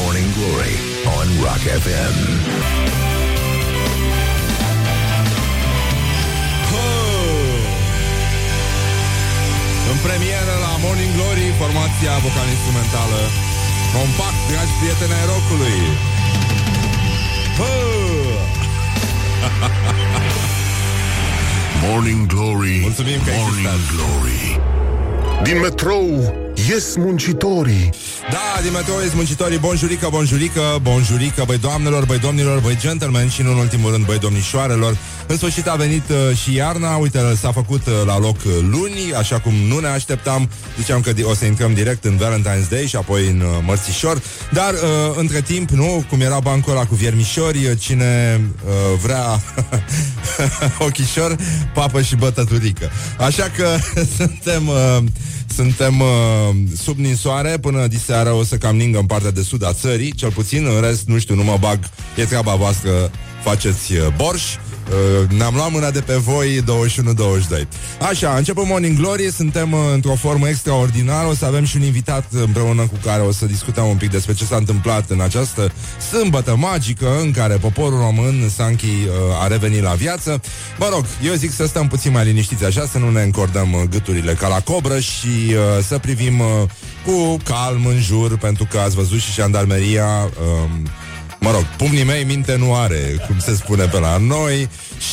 Morning Glory on Rock FM. În premieră la Morning Glory, formația vocal-instrumentală Compact, dragi prieteni ai rockului Morning Glory, Mulțumim că ai Morning existat. Glory. Din metrou ies muncitorii. Da, din metrou ești muncitorii Bonjurică, bonjurică, bonjurică Băi doamnelor, băi domnilor, băi gentlemen Și nu în ultimul rând, băi domnișoarelor În sfârșit a venit uh, și iarna. Uite, s-a făcut uh, la loc uh, luni Așa cum nu ne așteptam. Ziceam că di- o să intrăm direct în Valentine's Day Și apoi în uh, mărțișor. Dar, uh, între timp, nu, cum era bancul ăla cu viermișori uh, Cine uh, vrea ochișor Papă și bătăturică. Așa că suntem... Uh, suntem uh, sub ninsoare. Până diseară o să cam ningă în partea de sud a țării, cel puțin, în rest, nu știu, nu mă bag, e treaba voastră, faceți uh, borș. Uh, ne-am luat mâna de pe voi 21-22 Așa, începem Morning Glory Suntem uh, într-o formă extraordinară O să avem și un invitat împreună cu care O să discutăm un pic despre ce s-a întâmplat În această sâmbătă magică În care poporul român, Sanchi, uh, a revenit la viață. Mă rog, eu zic să stăm puțin mai liniștiți așa Să nu ne încordăm uh, gâturile ca la cobră Și uh, să privim uh, cu calm în jur Pentru că ați văzut și jandarmeria uh, Mă rog, pumnii mei minte nu are, cum se spune pe la noi.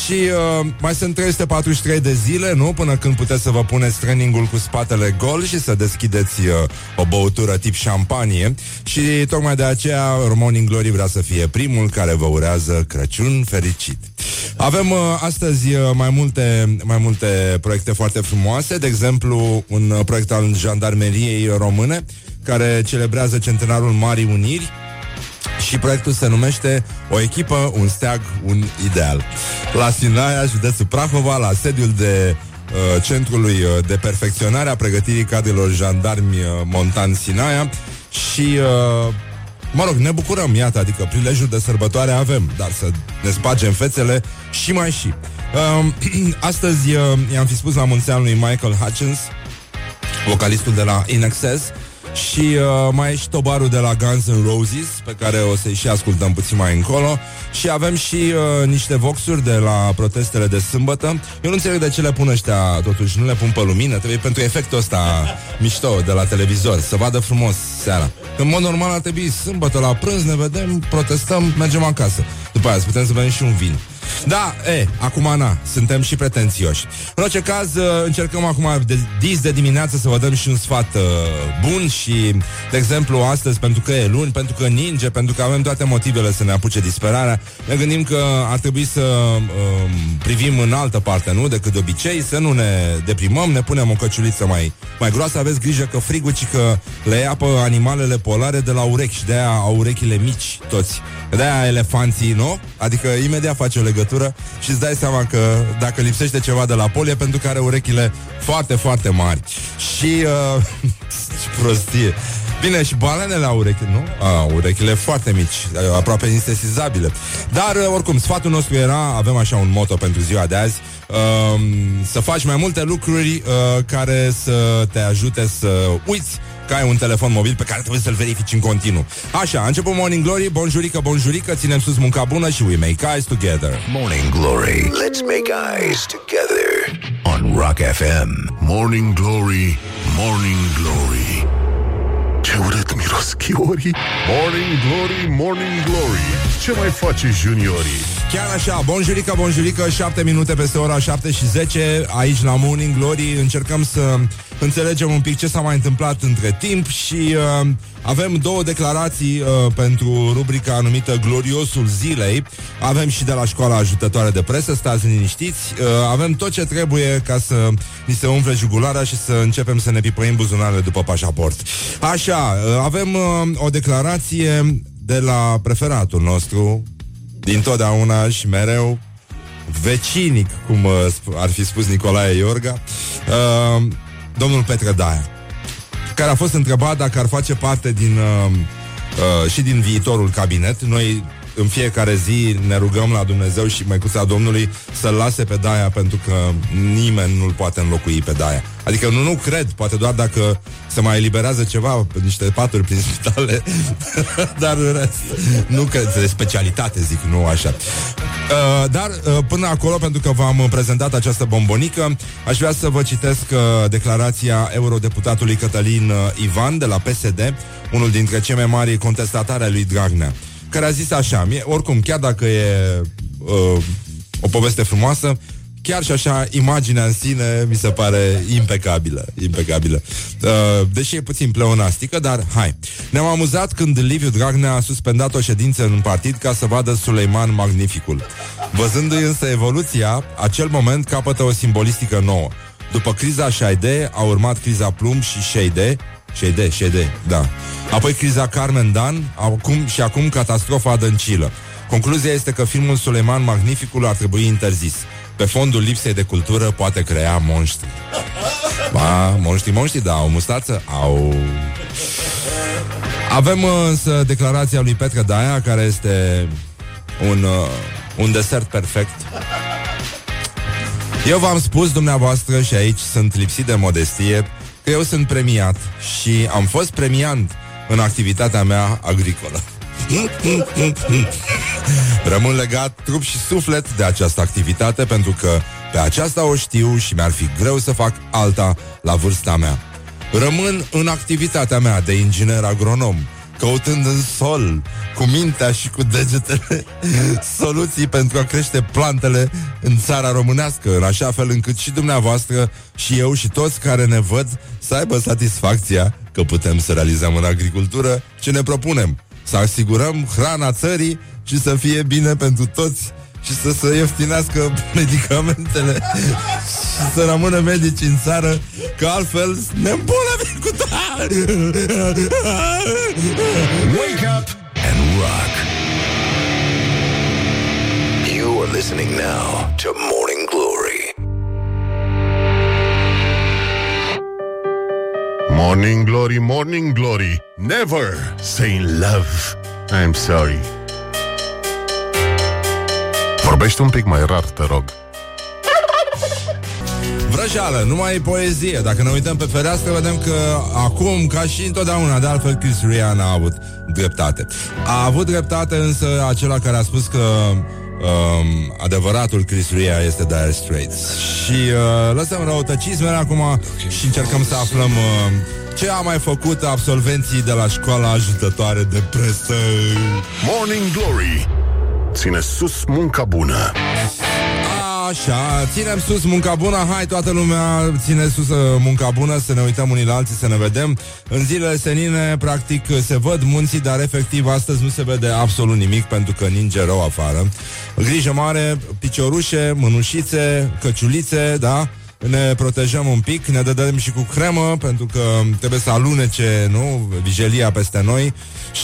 Și uh, mai sunt 343 de zile, nu? Până când puteți să vă puneți trainingul cu spatele gol Și să deschideți uh, o băutură tip șampanie. Și tocmai de aceea Morning Glory vrea să fie primul care vă urează Crăciun fericit. Avem uh, astăzi uh, mai multe, mai multe proiecte foarte frumoase. De exemplu, un uh, proiect al jandarmeriei române Care celebrează centenarul Marii Uniri și proiectul se numește O echipă, un steag, un ideal. La Sinaia, județul Prahova, la sediul de uh, Centrului uh, de Perfecționare a Pregătirii Cadrelor Jandarmi uh, Montan Sinaia și uh, Mă rog, ne bucurăm, iată, adică prilejul de sărbătoare avem, dar să ne spargem fețele și mai și. Uh, astăzi uh, i-am fi spus la mulți ani lui Michael Hutchins, vocalistul de la In Excess, și uh, mai e și tobarul de la Guns N' Roses Pe care o să-i și ascultăm puțin mai încolo. Și avem și uh, niște voxuri de la protestele de sâmbătă. Eu nu înțeleg de ce le pun ăștia Totuși nu le pun pe lumină. Trebuie pentru efectul ăsta mișto de la televizor Să vadă frumos seara. În mod normal ar trebui sâmbătă la prânz Ne vedem, protestăm, mergem acasă. După aia să putem să bem și un vin da, e, acum na, suntem și pretențioși. În orice caz, uh, încercăm acum de dis de dimineață să vă dăm și un sfat uh, bun și, de exemplu, astăzi, pentru că e luni, pentru că ninge, pentru că avem toate motivele să ne apuce disperarea, ne gândim că ar trebui să uh, privim în altă parte, nu? Decât de obicei, să nu ne deprimăm, ne punem o căciuliță mai, mai groasă, aveți grijă că frigul, ci că le ia pe animalele polare de la urechi și de-aia au urechile mici toți. De-aia elefanții, nu? Adică imediat face o legătură și îți dai seama că dacă lipsește ceva de la pol e pentru că are urechile foarte, foarte mari. Și... Uh, ce prostie. Bine, și balenele au urechi, nu? A, urechile foarte mici, aproape insesizabile. Dar, uh, oricum, sfatul nostru era, avem așa un moto pentru ziua de azi, um, să faci mai multe lucruri uh, care să te ajute să uiți că ai un telefon mobil pe care trebuie să-l verifici în continuu. Așa, a început Morning Glory, bonjurică, bonjurică, ținem sus munca bună și we make eyes together. Morning Glory. Let's make eyes together on Rock FM. Morning Glory, Morning Glory. Ce urât miros chiorii. Morning Glory, Morning Glory Ce mai face juniorii? Chiar așa, bonjurică, bonjurică, 7 minute peste ora 7 și 10 Aici la Morning Glory încercăm să înțelegem un pic ce s-a mai întâmplat între timp Și uh, avem două declarații uh, pentru rubrica numită Gloriosul Zilei. Avem și de la școala ajutătoare de presă, stați liniștiți. Uh, Avem tot ce trebuie ca să ni se umfle jugulara și să începem să ne pipăim buzunarele după pașaport. Așa, uh, avem uh, o declarație de la preferatul nostru din totdeauna și mereu vecinic, cum uh, sp- ar fi spus Nicolae Iorga, uh, domnul Petre Daia, care a fost întrebat dacă ar face parte din uh, uh, și din viitorul cabinet. Noi în fiecare zi ne rugăm la Dumnezeu și Măicuța Domnului să-l lase pe Daia pentru că nimeni nu-l poate înlocui pe Daia. Adică nu, nu cred, poate doar dacă se mai eliberează ceva, niște paturi prin spitale, dar în rest, nu cred, de specialitate zic, nu așa. Uh, dar uh, până acolo, pentru că v-am prezentat această bombonică, aș vrea să vă citesc uh, declarația eurodeputatului Cătălin uh, Ivan de la PSD, unul dintre cei mai mari contestatari ai lui Dragnea, care a zis așa, mie, oricum, chiar dacă e uh, o poveste frumoasă, chiar și așa, imaginea în sine mi se pare impecabilă. impecabilă. Uh, deși e puțin pleonastică, dar hai. Ne-am amuzat când Liviu Dragnea a suspendat o ședință în partid ca să vadă Suleiman Magnificul. Văzându-i însă evoluția, acel moment capătă o simbolistică nouă. După criza Shaide a urmat criza Plumb și Shaide, Shaide, Shaide, da. Apoi criza Carmen Dan, acum și acum catastrofa adâncilă. Concluzia este că filmul Suleiman Magnificul ar trebui interzis. Pe fondul lipsei de cultură poate crea monștri. Ba, monștri, monștri, da, au mustață? Au... Avem uh, însă declarația lui Petre Daia, care este un, uh, un desert perfect. Eu v-am spus dumneavoastră și aici sunt lipsit de modestie că eu sunt premiat și am fost premiant în activitatea mea agricolă. Rămân legat trup și suflet de această activitate pentru că pe aceasta o știu și mi-ar fi greu să fac alta la vârsta mea. Rămân în activitatea mea de inginer agronom, căutând în sol, cu mintea și cu degetele, soluții pentru a crește plantele în țara românească, în așa fel încât și dumneavoastră, și eu, și toți care ne văd să aibă satisfacția că putem să realizăm în agricultură ce ne propunem să asigurăm hrana țării și să fie bine pentru toți și să se ieftinească medicamentele și să rămână medici în țară, că altfel ne îmbolnăvim cu tare. Wake up and rock. You are listening now to Morning Glory. Morning Glory, Morning Glory Never say love I'm sorry Vorbește un pic mai rar, te rog Vrăjeală, numai poezie. Dacă ne uităm pe fereastră, vedem că acum, ca și întotdeauna, de altfel, Chris Ria a avut dreptate. A avut dreptate însă acela care a spus că um, adevăratul Chris Ria este Dire Straits. Și uh, lăsăm răutăcismele acum și încercăm să aflăm uh, ce a mai făcut absolvenții de la școala ajutătoare de presă. Morning Glory Ține sus munca bună Așa, ținem sus munca bună Hai toată lumea, ține sus uh, munca bună Să ne uităm unii la alții, să ne vedem În zilele senine, practic, se văd munții Dar efectiv astăzi nu se vede absolut nimic Pentru că ninge rău afară Grijă mare, piciorușe, mânușițe Căciulițe, da? Ne protejăm un pic, ne dădem și cu cremă, pentru că trebuie să alunece, nu, vigilia peste noi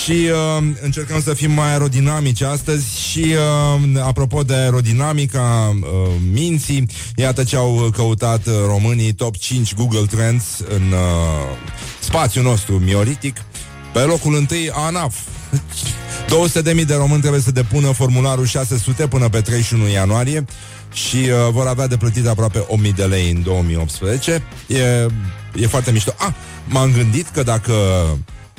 și uh, încercăm să fim mai aerodinamici astăzi și, uh, apropo de aerodinamica uh, minții, iată ce au căutat uh, românii top 5 Google Trends în uh, spațiul nostru mioritic. Pe locul întâi, ANAF. 200.000 de români trebuie să depună formularul 600 până pe 31 ianuarie și uh, vor avea de plătit aproape 1000 de lei în 2018. E, e foarte mișto. Ah, m-am gândit că dacă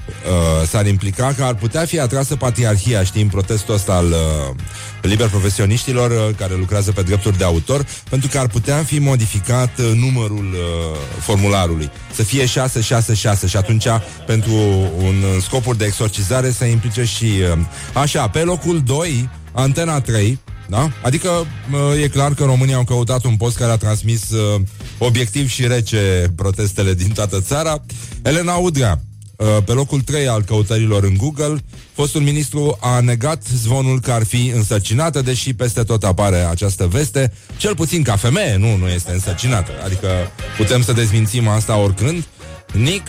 uh, s-ar implica că ar putea fi atrasă patriarhia, știi, în protestul ăsta al uh, liber profesioniștilor uh, care lucrează pe drepturi de autor, pentru că ar putea fi modificat uh, numărul uh, formularului, să fie 666 și atunci pentru un uh, scopuri de exorcizare să implice și uh, așa, pe locul 2, Antena 3, da? Adică uh, e clar că România au căutat un post care a transmis uh, obiectiv și rece protestele din toată țara. Elena Udrea, uh, pe locul 3 al căutărilor în Google, fostul ministru a negat zvonul că ar fi însărcinată, deși peste tot apare această veste, cel puțin ca femeie, nu, nu este însărcinată. Adică putem să dezmințim asta oricând. Nick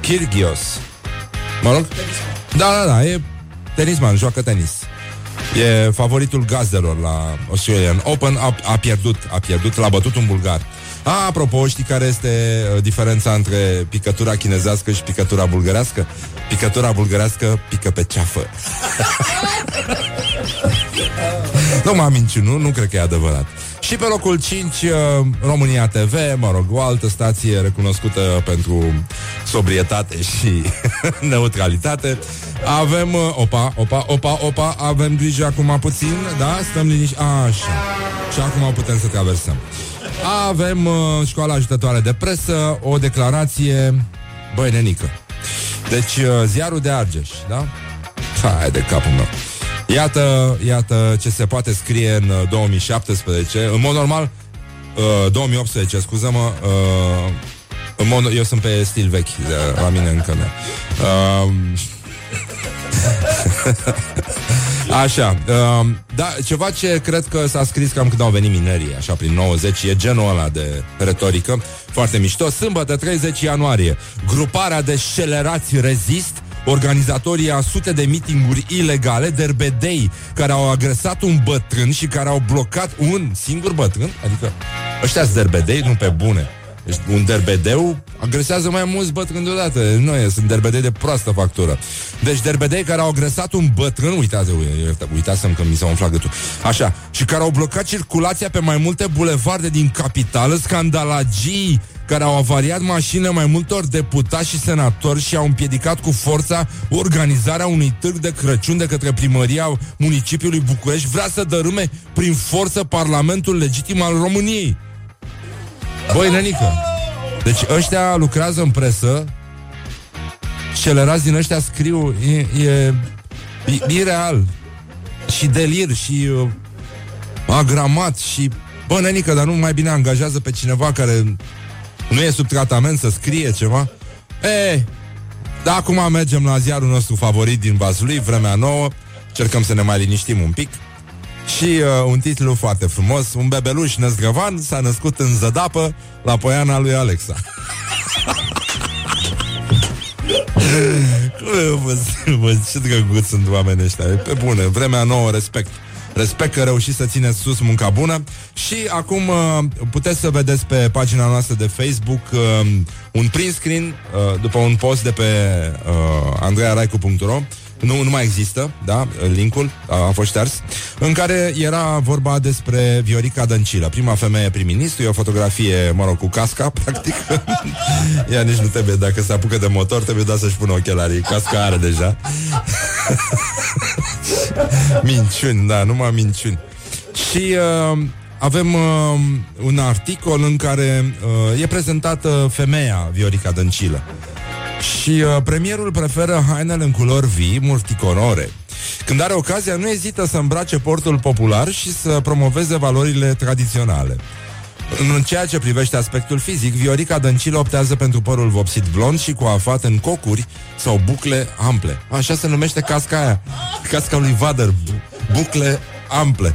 Kyrgios. Mă rog? Da, da, da, e tenisman, joacă tenis. E favoritul gazdelor la Australian Open. A, a pierdut, a pierdut, l-a bătut un bulgar. A, apropo, știi care este uh, diferența între picătura chinezească și picătura bulgărească? Picătura bulgărească pică pe ceafă. nu m-am minciunut, nu cred că e adevărat. Și pe locul 5, uh, România TV, mă rog, o altă stație recunoscută pentru sobrietate și neutralitate. Avem, uh, opa, opa, opa, opa, avem grijă acum puțin, da? Stăm liniști, așa. Și acum putem să traversăm. Avem uh, școala ajutătoare de presă, o declarație, băi, nenică. Deci, uh, ziarul de Argeș, da? Hai de capul meu. Iată, iată ce se poate scrie în 2017. Uh, în mod normal, uh, 2018, scuză-mă, uh, în mod, eu sunt pe stil vechi, de, la mine încă nu. Uh, Așa, uh, da, ceva ce cred că s-a scris cam când au venit minerii, așa prin 90, e genul ăla de retorică, foarte mișto. Sâmbătă, 30 ianuarie, gruparea de șelerați rezist organizatorii a sute de mitinguri ilegale, derbedei, care au agresat un bătrân și care au blocat un singur bătrân, adică ăștia sunt derbedei, nu pe bune. Deci un derbedeu agresează mai mulți bătrâni deodată. Nu e, sunt derbedei de proastă factură. Deci derbedei care au agresat un bătrân, uitați, uitați-mi că mi s-a umflat gâtul. Așa, și care au blocat circulația pe mai multe bulevarde din capitală, scandalagii care au avariat mașinile mai multor deputați și senatori și au împiedicat cu forța organizarea unui târg de Crăciun de către primăria municipiului București, vrea să dărâme prin forță Parlamentul legitim al României. Băi, nenică, deci ăștia lucrează în presă, celerați din ăștia scriu, e, e, e ireal și delir și uh, agramat și Bă, nenică, dar nu mai bine angajează pe cineva care nu e sub tratament să scrie ceva? E, da, acum mergem la ziarul nostru favorit din Vaslui, Vremea Nouă, cercăm să ne mai liniștim un pic. Și uh, un titlu foarte frumos Un bebeluș năzgăvan s-a născut în zădapă La poiana lui Alexa Ce drăguț sunt oamenii ăștia Pe bune, vremea nouă, respect Respect că reușiți să țineți sus munca bună. Și acum uh, puteți să vedeți pe pagina noastră de Facebook uh, Un print screen uh, După un post de pe uh, andrearaicu.ro nu, nu mai există, da, linkul a, a fost șters, în care era vorba despre Viorica Dăncilă, prima femeie prim-ministru, e o fotografie, mă rog, cu casca, practic. Ea nici nu trebuie, dacă se apucă de motor, trebuie doar să-și pună ochelarii. Casca are deja. minciuni, da, numai minciuni. Și uh, avem uh, un articol în care uh, e prezentată femeia Viorica Dăncilă. Și uh, premierul preferă hainele în culori vii, multicolore. Când are ocazia, nu ezită să îmbrace portul popular și să promoveze valorile tradiționale. În ceea ce privește aspectul fizic, Viorica Dăncilă optează pentru părul vopsit blond și coafat în cocuri sau bucle ample. Așa se numește casca aia. Casca lui Vader. Bucle ample.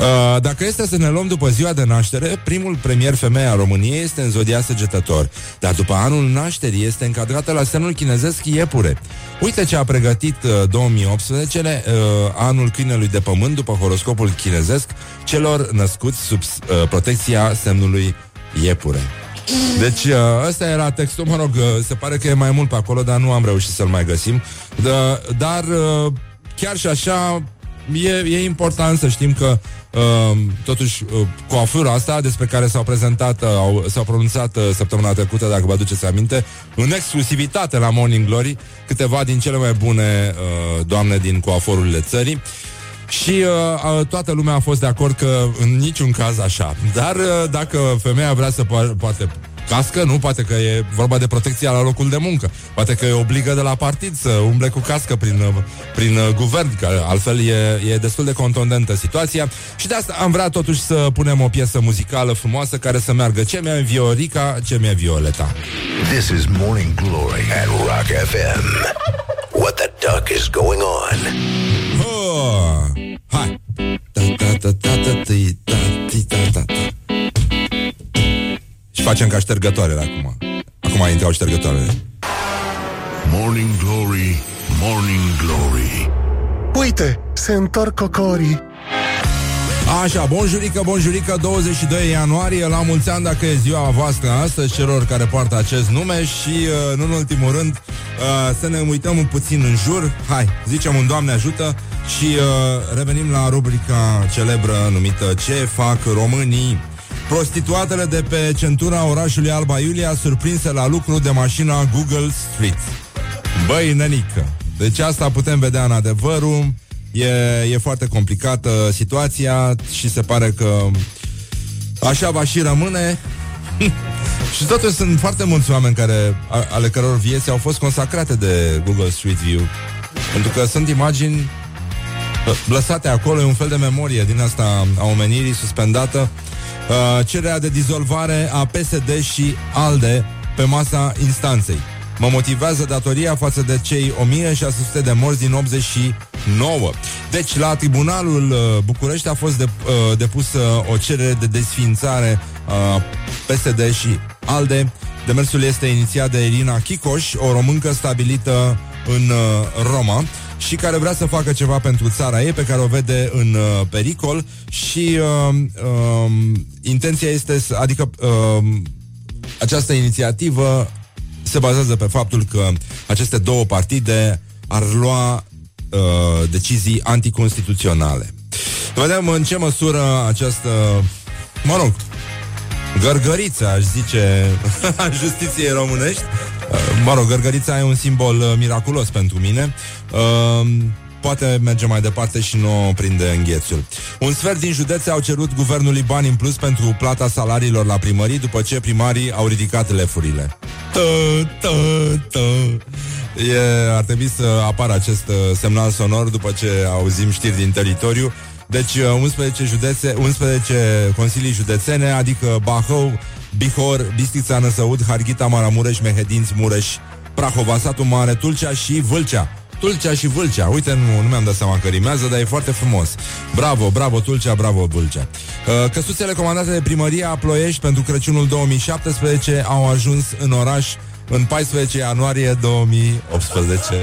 Uh, dacă este să ne luăm după ziua de naștere, primul premier femeie a României este în zodia săgetător, dar după anul nașterii este încadrată la semnul chinezesc iepure. Uite ce a pregătit uh, 2018, uh, anul câinelui de pământ, după horoscopul chinezesc, celor născuți sub uh, protecția semnului iepure. Deci uh, ăsta era textul, mă rog, uh, se pare că e mai mult pe acolo, dar nu am reușit să-l mai găsim. Da, dar uh, chiar și așa e, e important să știm că uh, totuși uh, coafura asta despre care s-au prezentat, uh, au, s-au pronunțat uh, săptămâna trecută, dacă vă aduceți aminte, în exclusivitate la Morning Glory, câteva din cele mai bune uh, doamne din coaforurile țării. Și uh, toată lumea a fost de acord că în niciun caz așa. Dar uh, dacă femeia vrea să po- poate cască, nu, poate că e vorba de protecția la locul de muncă. Poate că e obligă de la partid să umble cu cască prin, uh, prin uh, guvern, că altfel e, e destul de contundentă situația. Și de asta am vrea totuși să punem o piesă muzicală frumoasă care să meargă ce mi-a Viorica, ce mi-a Violeta. This is Morning Glory at Rock FM. What the duck is going on? Oh, hai! Da, da, da, da, da, da, da, da, da, da. Și facem ca ștergătoarele acum. Acum intrau ștergătoarele. Morning Glory, Morning Glory. Uite, se întorc cocorii. Așa, bonjurică, bonjurică, 22 ianuarie, la mulți ani dacă e ziua voastră astăzi, celor care poartă acest nume și, uh, nu în ultimul rând, uh, să ne uităm un puțin în jur. Hai, zicem un Doamne ajută Și uh, revenim la rubrica celebră numită Ce fac românii? Prostituatele de pe centura orașului Alba Iulia surprinse la lucru de mașina Google Street. Băi, nenică, deci asta putem vedea în adevărul. E, e foarte complicată situația și se pare că așa va și rămâne. și totuși sunt foarte mulți oameni care, ale căror vieți au fost consacrate de Google Street View. Pentru că sunt imagini lăsate acolo, e un fel de memorie din asta a omenirii suspendată. Uh, cererea de dizolvare a PSD și ALDE pe masa instanței. Mă motivează datoria față de cei 1600 de morți din 89. Deci, la Tribunalul uh, București a fost de, uh, depusă o cerere de desfințare uh, PSD și ALDE. Demersul este inițiat de Irina Chicoș, o româncă stabilită în uh, Roma și care vrea să facă ceva pentru țara ei, pe care o vede în uh, pericol și uh, uh, intenția este, să, adică uh, această inițiativă se bazează pe faptul că aceste două partide ar lua uh, decizii anticonstituționale. Vedem în ce măsură această, mă rog, gărgăriță, aș zice, a justiției românești, uh, mă rog, gărgărița e un simbol uh, miraculos pentru mine, uh, poate merge mai departe și nu prinde înghețul. Un sfert din județe au cerut guvernului bani în plus pentru plata salariilor la primării după ce primarii au ridicat lefurile. Tă, tă, tă. E, ar trebui să apară acest uh, semnal sonor după ce auzim știri din teritoriu. Deci 11 uh, județe, 11 consilii județene, adică Bahău, Bihor, Bistița, Năsăud, Harghita, Maramureș, Mehedinți, Mureș, Prahova, Satul Mare, Tulcea și Vâlcea. Tulcea și Vâlcea. Uite, nu, nu mi-am dat seama că rimează, dar e foarte frumos. Bravo, bravo Tulcea, bravo Vâlcea. Uh, căsuțele comandate de primăria Ploiești pentru Crăciunul 2017 au ajuns în oraș în 14 ianuarie 2018.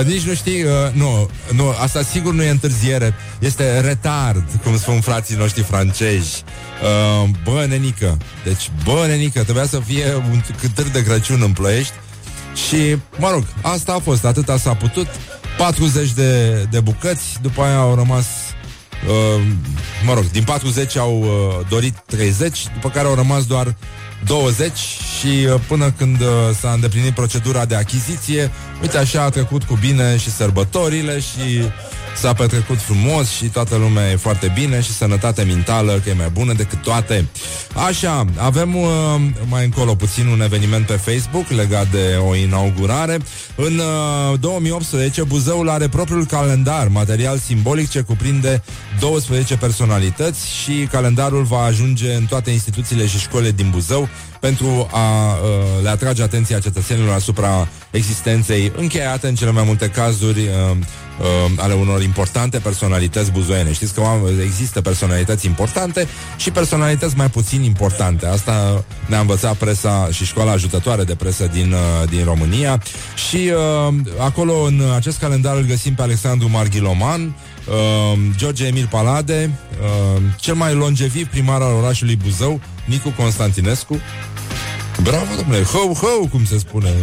Uh, nici nu știi, uh, nu, nu, asta sigur nu e întârziere, este retard, cum spun frații noștri francezi. Uh, bă, nenică, deci, bă, nenică, trebuia să fie un câtăr de Crăciun în Ploiești și, mă rog, asta a fost, atâta s-a putut, 40 de, de bucăți, după aia au rămas Uh, mă rog, din 40 au uh, dorit 30, după care au rămas doar 20 și uh, până când uh, s-a îndeplinit procedura de achiziție, uite așa a trecut cu bine și sărbătorile și s-a petrecut frumos și toată lumea e foarte bine și sănătate mentală, că e mai bună decât toate. Așa, avem uh, mai încolo puțin un eveniment pe Facebook legat de o inaugurare. În uh, 2018, Buzăul are propriul calendar, material simbolic ce cuprinde 12 personalități și calendarul va ajunge în toate instituțiile și școlile din Buzău pentru a uh, le atrage atenția cetățenilor asupra existenței încheiate în cele mai multe cazuri uh, uh, ale unor importante personalități buzoiene. Știți că există personalități importante și personalități mai puțin importante. Asta ne-a învățat presa și școala ajutătoare de presă din, uh, din România. Și uh, acolo, în acest calendar, îl găsim pe Alexandru Marghiloman, uh, George Emil Palade, uh, cel mai longeviv primar al orașului Buzău, Nicu Constantinescu, Bravo, domnule, ho, ho, cum se spune.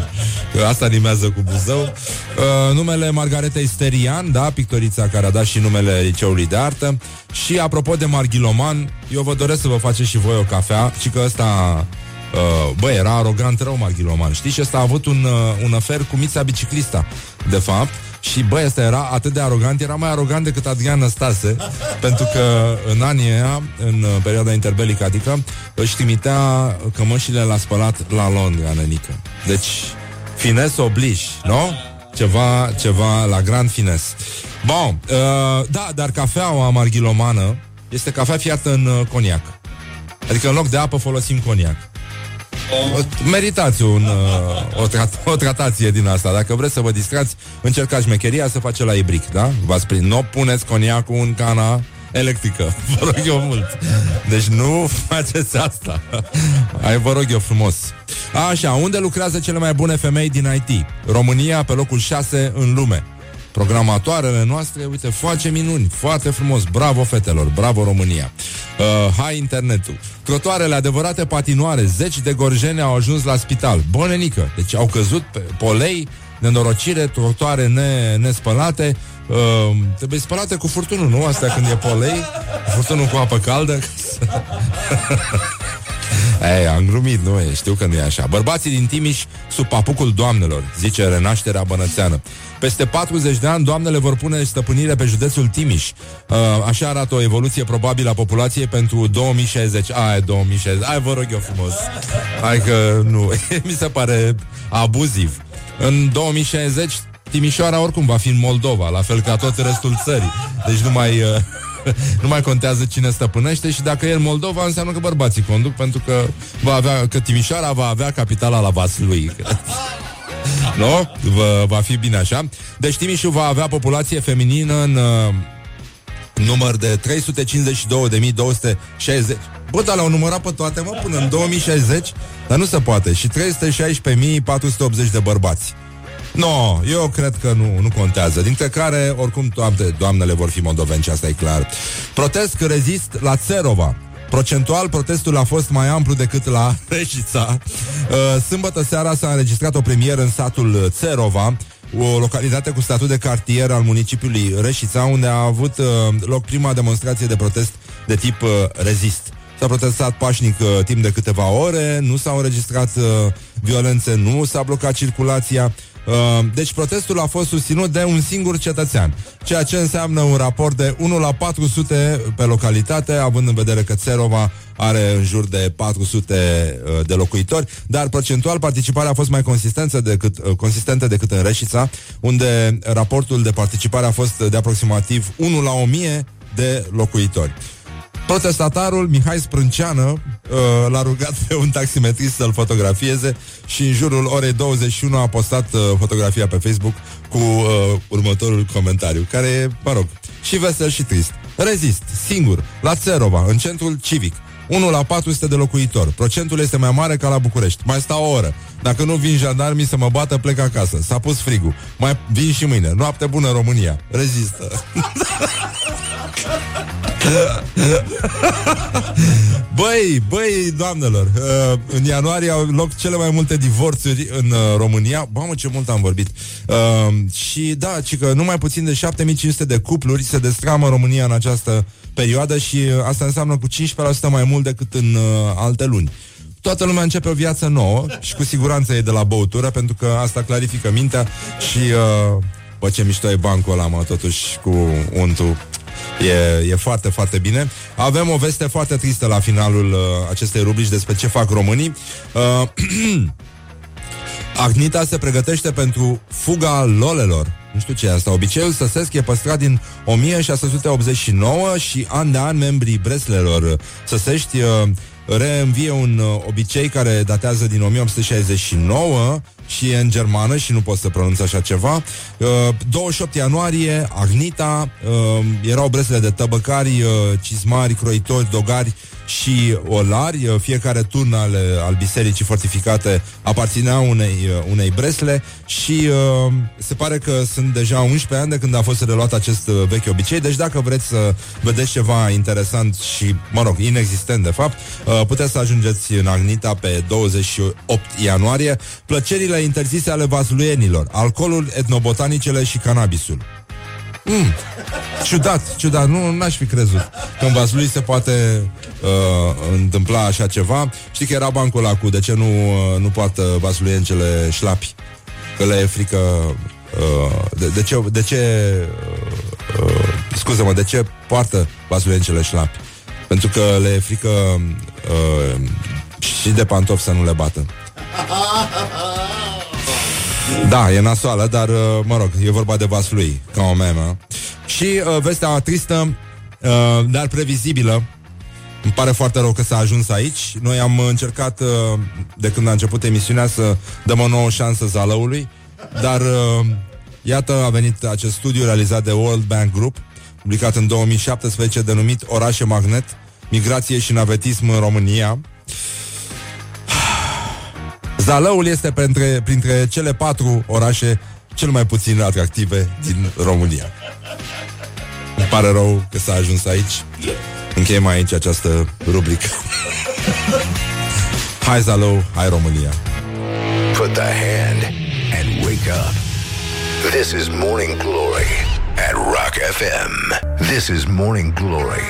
Asta rimează cu Buzău. Uh, Numele Margareta Isterian Da, pictorița care a dat și numele Liceului de Artă. Și apropo de Marghiloman Eu vă doresc să vă faceți și voi o cafea Și că ăsta Uh, bă, era arogant rău Marghiloman Știți? Și ăsta a avut un, uh, un afer cu Mița Biciclista De fapt și băi, ăsta era atât de arogant, era mai arogant decât Adrian Năstase, pentru că în anii aia, în uh, perioada interbelică, adică, își trimitea cămășile la spălat la Londra, nenică. Deci, fines obliș, nu? Ceva, ceva la grand fines. Bun, uh, da, dar cafeaua marghilomană este cafea fiată în uh, coniac. Adică în loc de apă folosim coniac. Meritați un, uh, o, trat- o tratație din asta. Dacă vreți să vă distrați, încercați șmecheria să face la ibric, da? V-ați prins. Nu puneți coniacul în cana electrică. Vă rog eu mult. Deci nu faceți asta. Ai vă rog eu frumos. Așa, unde lucrează cele mai bune femei din IT? România pe locul 6 în lume. Programatoarele noastre, uite, face minuni, foarte frumos, bravo fetelor, bravo România. Uh, hai internetul. Trotoarele adevărate patinoare, zeci de gorjene au ajuns la spital. Bonenică, deci au căzut pe polei, nenorocire, trotuare ne, nespălate, uh, trebuie spălate cu furtunul, nu? Asta când e polei, furtunul cu apă caldă. Ei, am glumit, nu e, știu că nu e așa. Bărbații din Timiș sub papucul doamnelor, zice renașterea bănățeană. Peste 40 de ani, doamnele vor pune stăpânire pe județul Timiș. Uh, așa arată o evoluție probabilă a populației pentru 2060. Ai, 2060. Ai, vă rog eu frumos. Hai că nu. Mi se pare abuziv. În 2060, Timișoara oricum va fi în Moldova, la fel ca tot restul țării. Deci nu mai... Uh, nu mai contează cine stăpânește și dacă e în Moldova înseamnă că bărbații conduc pentru că va avea, că Timișoara va avea capitala la Vaslui. nu? Va, va fi bine așa. Deci Timișul va avea populație feminină în uh, număr de 352.260. Bă, dar le-au numărat pe toate, mă, până în 2060, dar nu se poate. Și 316.480 de bărbați. No, eu cred că nu, nu contează. Dintre care, oricum, toate doamnele vor fi moldoveni, asta e clar. Protest rezist la Țerova. Procentual, protestul a fost mai amplu decât la Reșița. Uh, sâmbătă seara s-a înregistrat o premieră în satul Țerova, o localitate cu statut de cartier al municipiului Reșița, unde a avut uh, loc prima demonstrație de protest de tip uh, rezist. S-a protestat pașnic uh, timp de câteva ore, nu s-au înregistrat uh, violențe, nu s-a blocat circulația. Uh, deci protestul a fost susținut de un singur cetățean, ceea ce înseamnă un raport de 1 la 400 pe localitate, având în vedere că Țerova are în jur de 400 uh, de locuitori, dar procentual participarea a fost mai consistentă decât, uh, consistentă decât în Reșița, unde raportul de participare a fost de aproximativ 1 la 1000 de locuitori. Protestatarul Mihai Sprânceană uh, l-a rugat pe un taximetrist să-l fotografieze și în jurul orei 21 a postat uh, fotografia pe Facebook cu uh, următorul comentariu, care e, mă rog, și vesel și trist. Rezist, singur, la Țerova, în centrul civic. 1 la 400 de locuitori. Procentul este mai mare ca la București. Mai stau o oră. Dacă nu vin jandarmii să mă bată, plec acasă. S-a pus frigul. Mai vin și mâine. Noapte bună România. Rezistă. băi, băi, doamnelor, uh, în ianuarie au loc cele mai multe divorțuri în uh, România. Mamă, ce mult am vorbit. Uh, și da, ci că numai puțin de 7500 de cupluri se destramă în România în această perioadă și uh, asta înseamnă cu 15% mai mult decât în uh, alte luni toată lumea începe o viață nouă și cu siguranță e de la băutură, pentru că asta clarifică mintea și, uh, bă, ce mișto e bancul ăla, mă, totuși, cu untul. E, e foarte, foarte bine. Avem o veste foarte tristă la finalul uh, acestei rubrici despre ce fac românii. Uh, Agnita se pregătește pentru fuga lolelor. Nu știu ce e asta. Obiceiul săsesc e păstrat din 1689 și an de an membrii breslelor săsești uh, reînvie un uh, obicei care datează din 1869 și e în germană și nu pot să pronunț așa ceva. Uh, 28 ianuarie, Agnita, uh, erau bresele de tăbăcari, uh, cizmari, croitori, dogari și olari. Uh, fiecare turn al, al bisericii fortificate aparținea unei, uh, unei bresle și uh, se pare că sunt deja 11 ani de când a fost reluat acest uh, vechi obicei, deci dacă vreți să vedeți ceva interesant și, mă rog, inexistent de fapt, uh, puteți să ajungeți în Agnita pe 28 ianuarie. Plăcerile interzise ale vasluienilor, alcoolul, etnobotanicele și cannabisul. Mm. Ciudat, ciudat, nu n-aș fi crezut că în Vaslui se poate uh, întâmpla așa ceva. Știi că era bancul ăla cu de ce nu, uh, nu poată vasluiencele șlapi, că le e frică uh, de, de ce, de ce uh, uh, scuză-mă, de ce poartă vasluiencele șlapi? Pentru că le e frică uh, și de pantofi să nu le bată. Da, e nasoală, dar, uh, mă rog, e vorba de vaslui, ca o memă. Și uh, vestea tristă, uh, dar previzibilă, îmi pare foarte rău că s-a ajuns aici. Noi am încercat, uh, de când a început emisiunea, să dăm o nouă șansă zalăului, dar uh, iată a venit acest studiu realizat de World Bank Group, publicat în 2017, denumit Orașe Magnet, Migrație și Navetism în România. Zalăul este printre, printre cele patru orașe cel mai puțin atractive din România. Îmi pare rău că s-a ajuns aici. Încheiem aici această rubrică. hai Zalău, hai România. Put the hand and wake up. This is Morning Glory at Rock FM. This is Morning Glory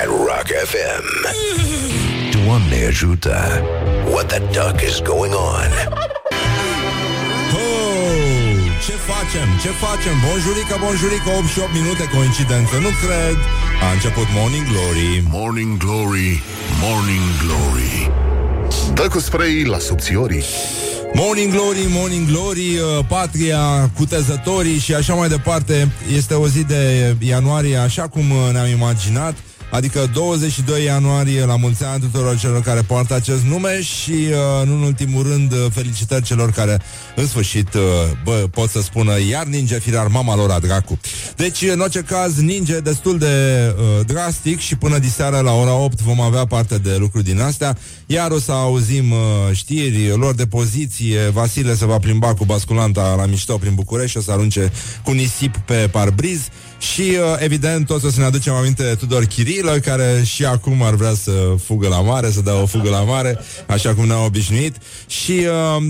at Rock FM. Doamne ajută! What the duck is going on? Oh, ce facem? Ce facem? Bonjurică, bonjurică, 8 și 8 minute, coincidență, nu cred. A început Morning Glory. Morning Glory, Morning Glory. Dă cu spray la subțiorii. Morning Glory, Morning Glory, uh, patria, cutezătorii și așa mai departe. Este o zi de ianuarie, așa cum uh, ne-am imaginat. Adică 22 ianuarie, la mulți ani tuturor celor care poartă acest nume și, uh, nu în ultimul rând, uh, felicitări celor care, în sfârșit, uh, bă, pot să spună iar ninge firar mama lor a dracu. Deci, în orice caz, ninge destul de uh, drastic și până diseară la ora 8 vom avea parte de lucruri din astea, iar o să auzim uh, știri lor de poziție, Vasile se va plimba cu basculanta la mișto prin București și o să arunce cu nisip pe parbriz și, uh, evident, toți o să ne aducem aminte de Tudor Chirilă, care și acum ar vrea să fugă la mare, să dea o fugă la mare, așa cum ne-au obișnuit. Și uh,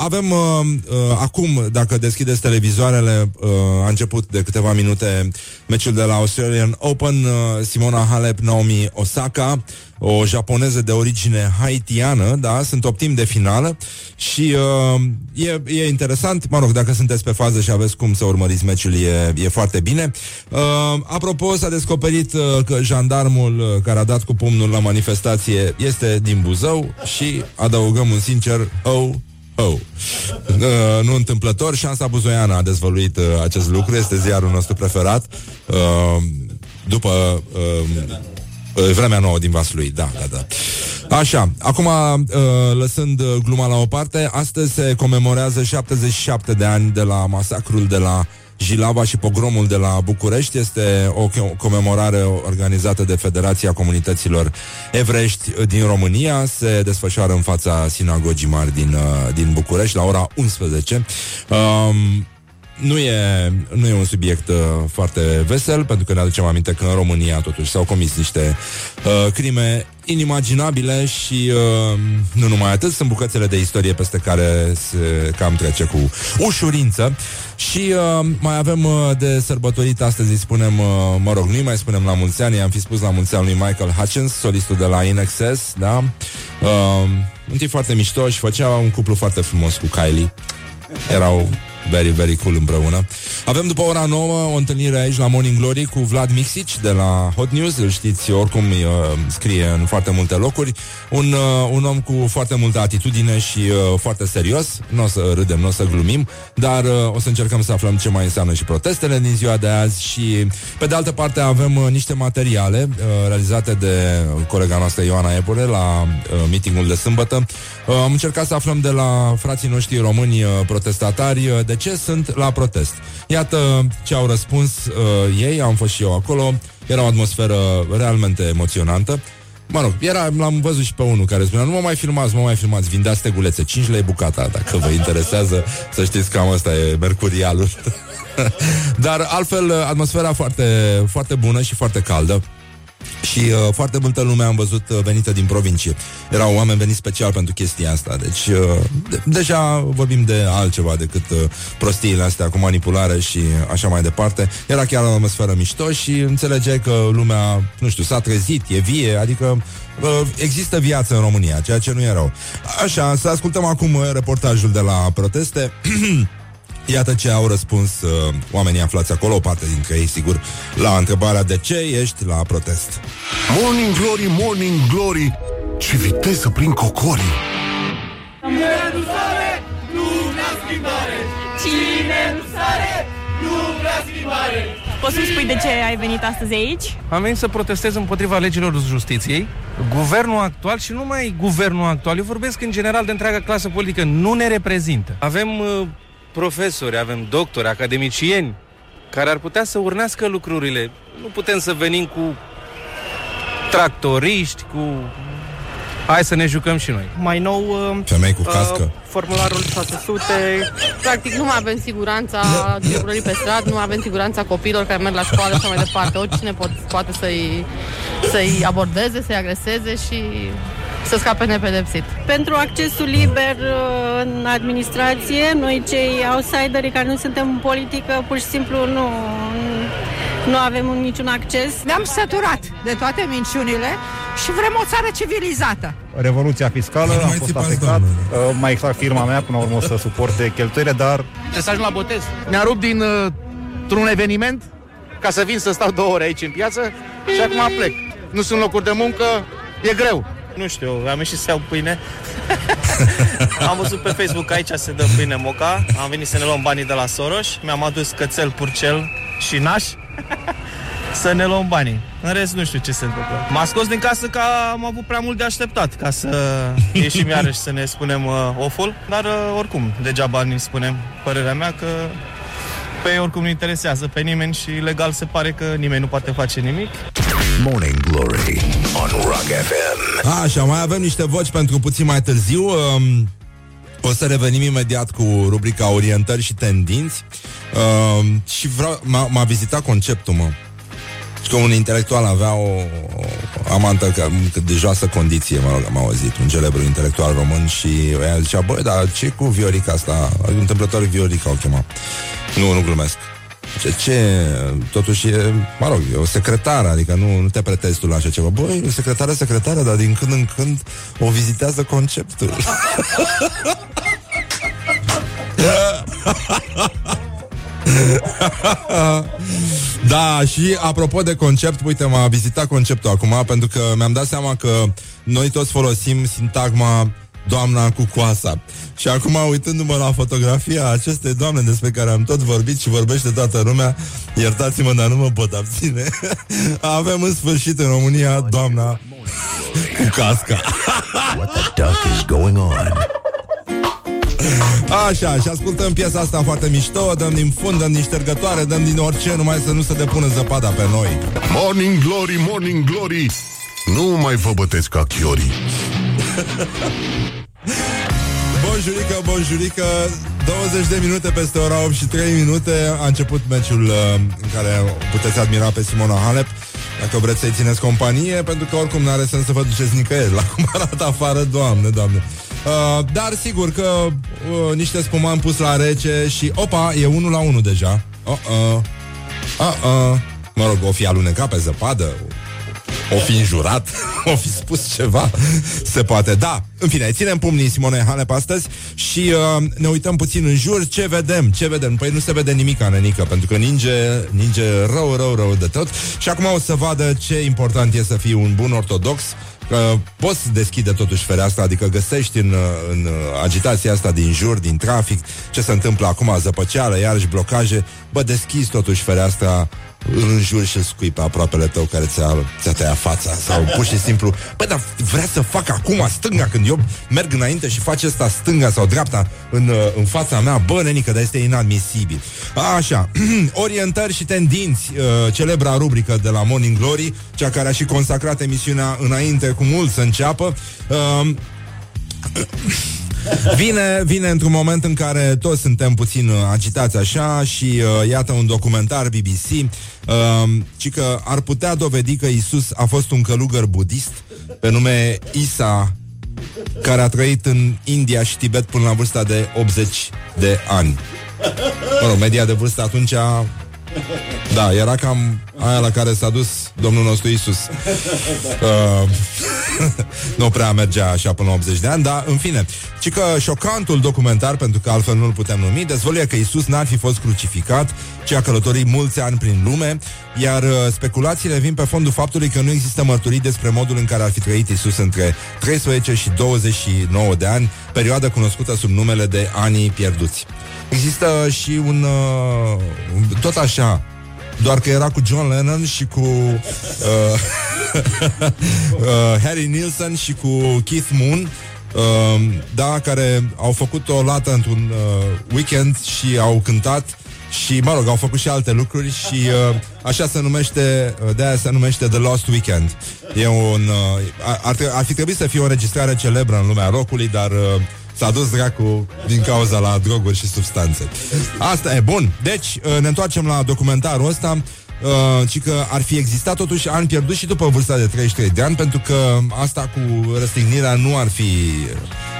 avem uh, uh, acum, dacă deschideți televizoarele, uh, a început de câteva minute meciul de la Australian Open, uh, Simona Halep, Naomi Osaka, o japoneză de origine haitiană, da, sunt optim de finală și uh, e, e interesant, mă rog, dacă sunteți pe fază și aveți cum să urmăriți meciul, e, e foarte bine. Uh, apropo, s-a descoperit uh, că jandarmul uh, care a dat cu pumnul la manifestație este din Buzău și adăugăm un sincer, oh, Oh. Uh, nu întâmplător, Șansa Buzoiană a dezvăluit uh, acest lucru, este ziarul nostru preferat. Uh, după uh, uh, vremea nouă din Vaslui, da, da, da. Așa, acum, uh, lăsând uh, gluma la o parte, astăzi se comemorează 77 de ani de la masacrul de la Jilava și pogromul de la București este o co- comemorare organizată de Federația Comunităților Evrești din România. Se desfășoară în fața sinagogii mari din, uh, din București la ora 11. Um, nu e, nu e un subiect uh, foarte vesel, pentru că ne aducem aminte că în România totuși s-au comis niște uh, crime inimaginabile și uh, nu numai atât, sunt bucățele de istorie peste care se cam trece cu ușurință. Și uh, mai avem uh, de sărbătorit astăzi, îi spunem, uh, mă rog, nu mai spunem la mulți ani, am fi spus la mulți ani lui Michael Hutchins, solistul de la In Excess, da? Uh, un tip foarte mișto și făcea un cuplu foarte frumos cu Kylie. Erau very, very cool împreună. Avem după ora 9 o întâlnire aici la Morning Glory cu Vlad Mixici de la Hot News, îl știți oricum uh, scrie în foarte multe locuri. Un, uh, un om cu foarte multă atitudine și uh, foarte serios. Nu o să râdem, nu o să glumim, dar uh, o să încercăm să aflăm ce mai înseamnă și protestele din ziua de azi și pe de altă parte avem uh, niște materiale uh, realizate de colega noastră Ioana Epure la uh, meetingul de sâmbătă. Uh, am încercat să aflăm de la frații noștri români uh, protestatari uh, de ce sunt la protest. Iată ce au răspuns uh, ei, am fost și eu acolo. Era o atmosferă realmente emoționantă. Mă rog, era, l-am văzut și pe unul care spunea Nu mă mai filmați, nu mă mai filmați, vindeați stegulețe 5 lei bucata, dacă vă interesează Să știți că am ăsta e mercurialul Dar altfel, atmosfera foarte, foarte bună și foarte caldă și uh, foarte multă lume am văzut uh, venită din provincie. Erau oameni veniți special pentru chestia asta. Deci, uh, de- deja vorbim de altceva decât uh, prostiile astea cu manipulare și așa mai departe. Era chiar o atmosferă mișto și înțelegeai că lumea, nu știu, s-a trezit, e vie, adică uh, există viață în România, ceea ce nu e rău. Așa, să ascultăm acum uh, reportajul de la proteste. Iată ce au răspuns uh, oamenii aflați acolo, o parte dintre ei, sigur, la întrebarea de ce ești la protest. Morning Glory, Morning Glory, ce viteză prin cocorii. Poți să-mi spui de ce ai venit astăzi aici? Am venit să protestez împotriva legilor justiției. Guvernul actual și nu numai guvernul actual, eu vorbesc în general de întreaga clasă politică, nu ne reprezintă. Avem uh, profesori, avem doctori, academicieni care ar putea să urnească lucrurile. Nu putem să venim cu tractoriști, cu... Hai să ne jucăm și noi. Mai nou, uh, Femei cu cască. uh, formularul 600, Practic nu mai avem siguranța circulării pe stradă, nu mai avem siguranța copiilor care merg la școală și așa mai departe. Oricine pot, poate să-i, să-i abordeze, să-i agreseze și să scape nepedepsit. Pentru accesul liber uh, în administrație, noi cei outsideri care nu suntem în politică, pur și simplu nu, nu avem niciun acces. Ne-am săturat de toate minciunile și vrem o țară civilizată. Revoluția fiscală, Nu am mai fost țipați, afectat, doamne. uh, mai exact firma mea, până la urmă o să suporte cheltuielile, dar Trebuie să ajung la botez. Mi-a rupt din uh, un eveniment ca să vin să stau două ore aici în piață și acum plec. Nu sunt locuri de muncă, e greu. Nu știu, am ieșit să iau pâine. am văzut pe Facebook că aici se dă pâine moca. Am venit să ne luăm banii de la Soros. Mi-am adus cățel, purcel și naș să ne luăm banii. În rest, nu știu ce se întâmplă. M-a scos din casă că am avut prea mult de așteptat ca să ieșim iarăși să ne spunem uh, oful. Dar uh, oricum, degeaba ne spunem părerea mea că pe ei oricum nu interesează pe nimeni și legal se pare că nimeni nu poate face nimic. Morning Glory on Rock FM. Așa, mai avem niște voci pentru puțin mai târziu. Um, o să revenim imediat cu rubrica Orientări și tendinți. Um, și vreau, m-a, m-a vizitat conceptul, mă. Și că un intelectual avea o, o amantă că, de joasă condiție, mă rog, am auzit, un celebru intelectual român și ea zicea, băi, dar ce cu Viorica asta? Întâmplător Viorica o chema. Nu, nu glumesc. Ce, ce, totuși e, mă rog, e o secretară, adică nu, nu te pretezi tu la așa ceva. Băi, o secretară, secretară, dar din când în când o vizitează conceptul. da, și apropo de concept, uite, m-a vizitat conceptul acum, pentru că mi-am dat seama că noi toți folosim sintagma doamna cu coasa. Și acum, uitându-mă la fotografia acestei doamne despre care am tot vorbit și vorbește toată lumea, iertați-mă, dar nu mă pot abține, avem în sfârșit în România doamna cu casca. What the duck is going on? Așa, și ascultăm piesa asta foarte mișto, dăm din fund, dăm din ștergătoare, dăm din orice, numai să nu se depună zăpada pe noi. Morning Glory, Morning Glory Nu mai vă bătesc ca chiorii Bonjurică, bonjurică. 20 de minute peste ora 8 și 3 minute. A început meciul uh, în care puteți admira pe Simona Halep Dacă vreți să-i țineți companie Pentru că oricum n-are sens să vă duceți nicăieri La cum arată afară, doamne, doamne. Uh, Dar sigur că uh, Niște spuman pus la rece Și opa, e 1 la 1 deja. Uh-uh. Uh-uh. Mă rog, o fi alunecat pe zăpadă o fi înjurat, o fi spus ceva, se poate. Da, în fine, ținem pumnii Simone Halep astăzi și uh, ne uităm puțin în jur. Ce vedem? Ce vedem? Păi nu se vede nimic, Nenică, pentru că ninge, ninge rău, rău, rău de tot. Și acum o să vadă ce important e să fii un bun ortodox că poți deschide totuși fereastra, adică găsești în, în agitația asta din jur, din trafic, ce se întâmplă acum, zăpăceală, iarăși blocaje, bă, deschizi totuși fereastra în jur și îl scui pe aproapele tău care ți-a, ți-a tăiat fața sau pur și simplu, bă, dar vrea să fac acum stânga când eu merg înainte și face asta stânga sau dreapta în, în fața mea, bă, nenică, dar este inadmisibil. Așa, orientări și tendinți, uh, celebra rubrică de la Morning Glory, cea care a și consacrat emisiunea înainte cu mult să înceapă. Uh, Vine, vine într-un moment în care toți suntem puțin uh, agitați așa și uh, iată un documentar BBC uh, ci că ar putea dovedi că Isus a fost un călugăr budist pe nume Isa care a trăit în India și Tibet până la vârsta de 80 de ani. Mă rog, media de vârstă atunci a... Da, era cam aia la care s-a dus Domnul nostru Isus. Uh, nu prea mergea așa până la 80 de ani, dar în fine. Ci că șocantul documentar, pentru că altfel nu-l putem numi, dezvăluie că Isus n-ar fi fost crucificat, ci a călătorit mulți ani prin lume, iar uh, speculațiile vin pe fondul faptului că nu există mărturii despre modul în care ar fi trăit Isus între 13 și 29 de ani, perioadă cunoscută sub numele de anii pierduți. Există și un... Uh, tot așa, doar că era cu John Lennon și cu uh, uh, Harry Nilsson și cu Keith Moon uh, Da, care au făcut o lată într-un uh, weekend Și au cântat și, mă rog, au făcut și alte lucruri și uh, așa se numește, uh, de aia se numește The Lost Weekend. E un, uh, ar, ar fi trebuit să fie o înregistrare celebră în lumea rockului, dar uh, S-a dus dracu din cauza la droguri și substanțe. Asta e bun. Deci, uh, ne întoarcem la documentarul ăsta. Uh, ci că ar fi existat totuși ani pierdut și după vârsta de 33 de ani, pentru că asta cu răstignirea nu ar fi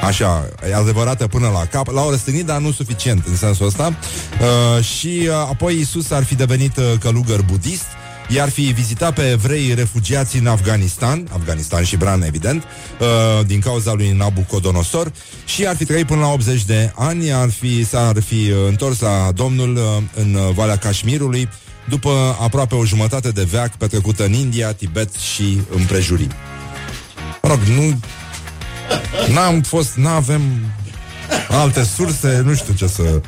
așa, adevărată până la cap. L-au răstignit, dar nu suficient în sensul ăsta. Uh, și uh, apoi Isus ar fi devenit uh, călugăr budist, i-ar fi vizitat pe evrei refugiați în Afganistan, Afganistan și Bran, evident, uh, din cauza lui Nabucodonosor, și ar fi trăit până la 80 de ani, ar fi, s-ar fi uh, întors la Domnul uh, în uh, Valea Cașmirului, după aproape o jumătate de veac petrecută în India, Tibet și împrejurim. Mă rog, nu... N-am fost, n-avem alte surse, nu știu ce să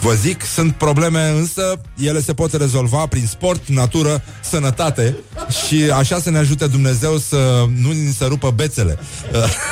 vă zic. Sunt probleme, însă ele se pot rezolva prin sport, natură, sănătate și așa să ne ajute Dumnezeu să nu ni se rupă bețele.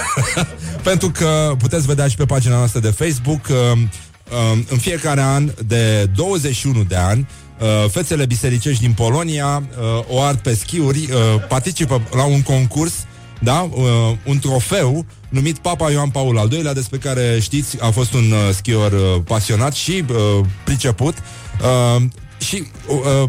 Pentru că puteți vedea și pe pagina noastră de Facebook um, um, în fiecare an de 21 de ani Uh, fețele bisericești din Polonia uh, o ard pe schiuri, uh, participă la un concurs, da, uh, un trofeu numit Papa Ioan Paul al II-lea, despre care știți, a fost un uh, schior uh, pasionat și uh, priceput. Uh, și uh,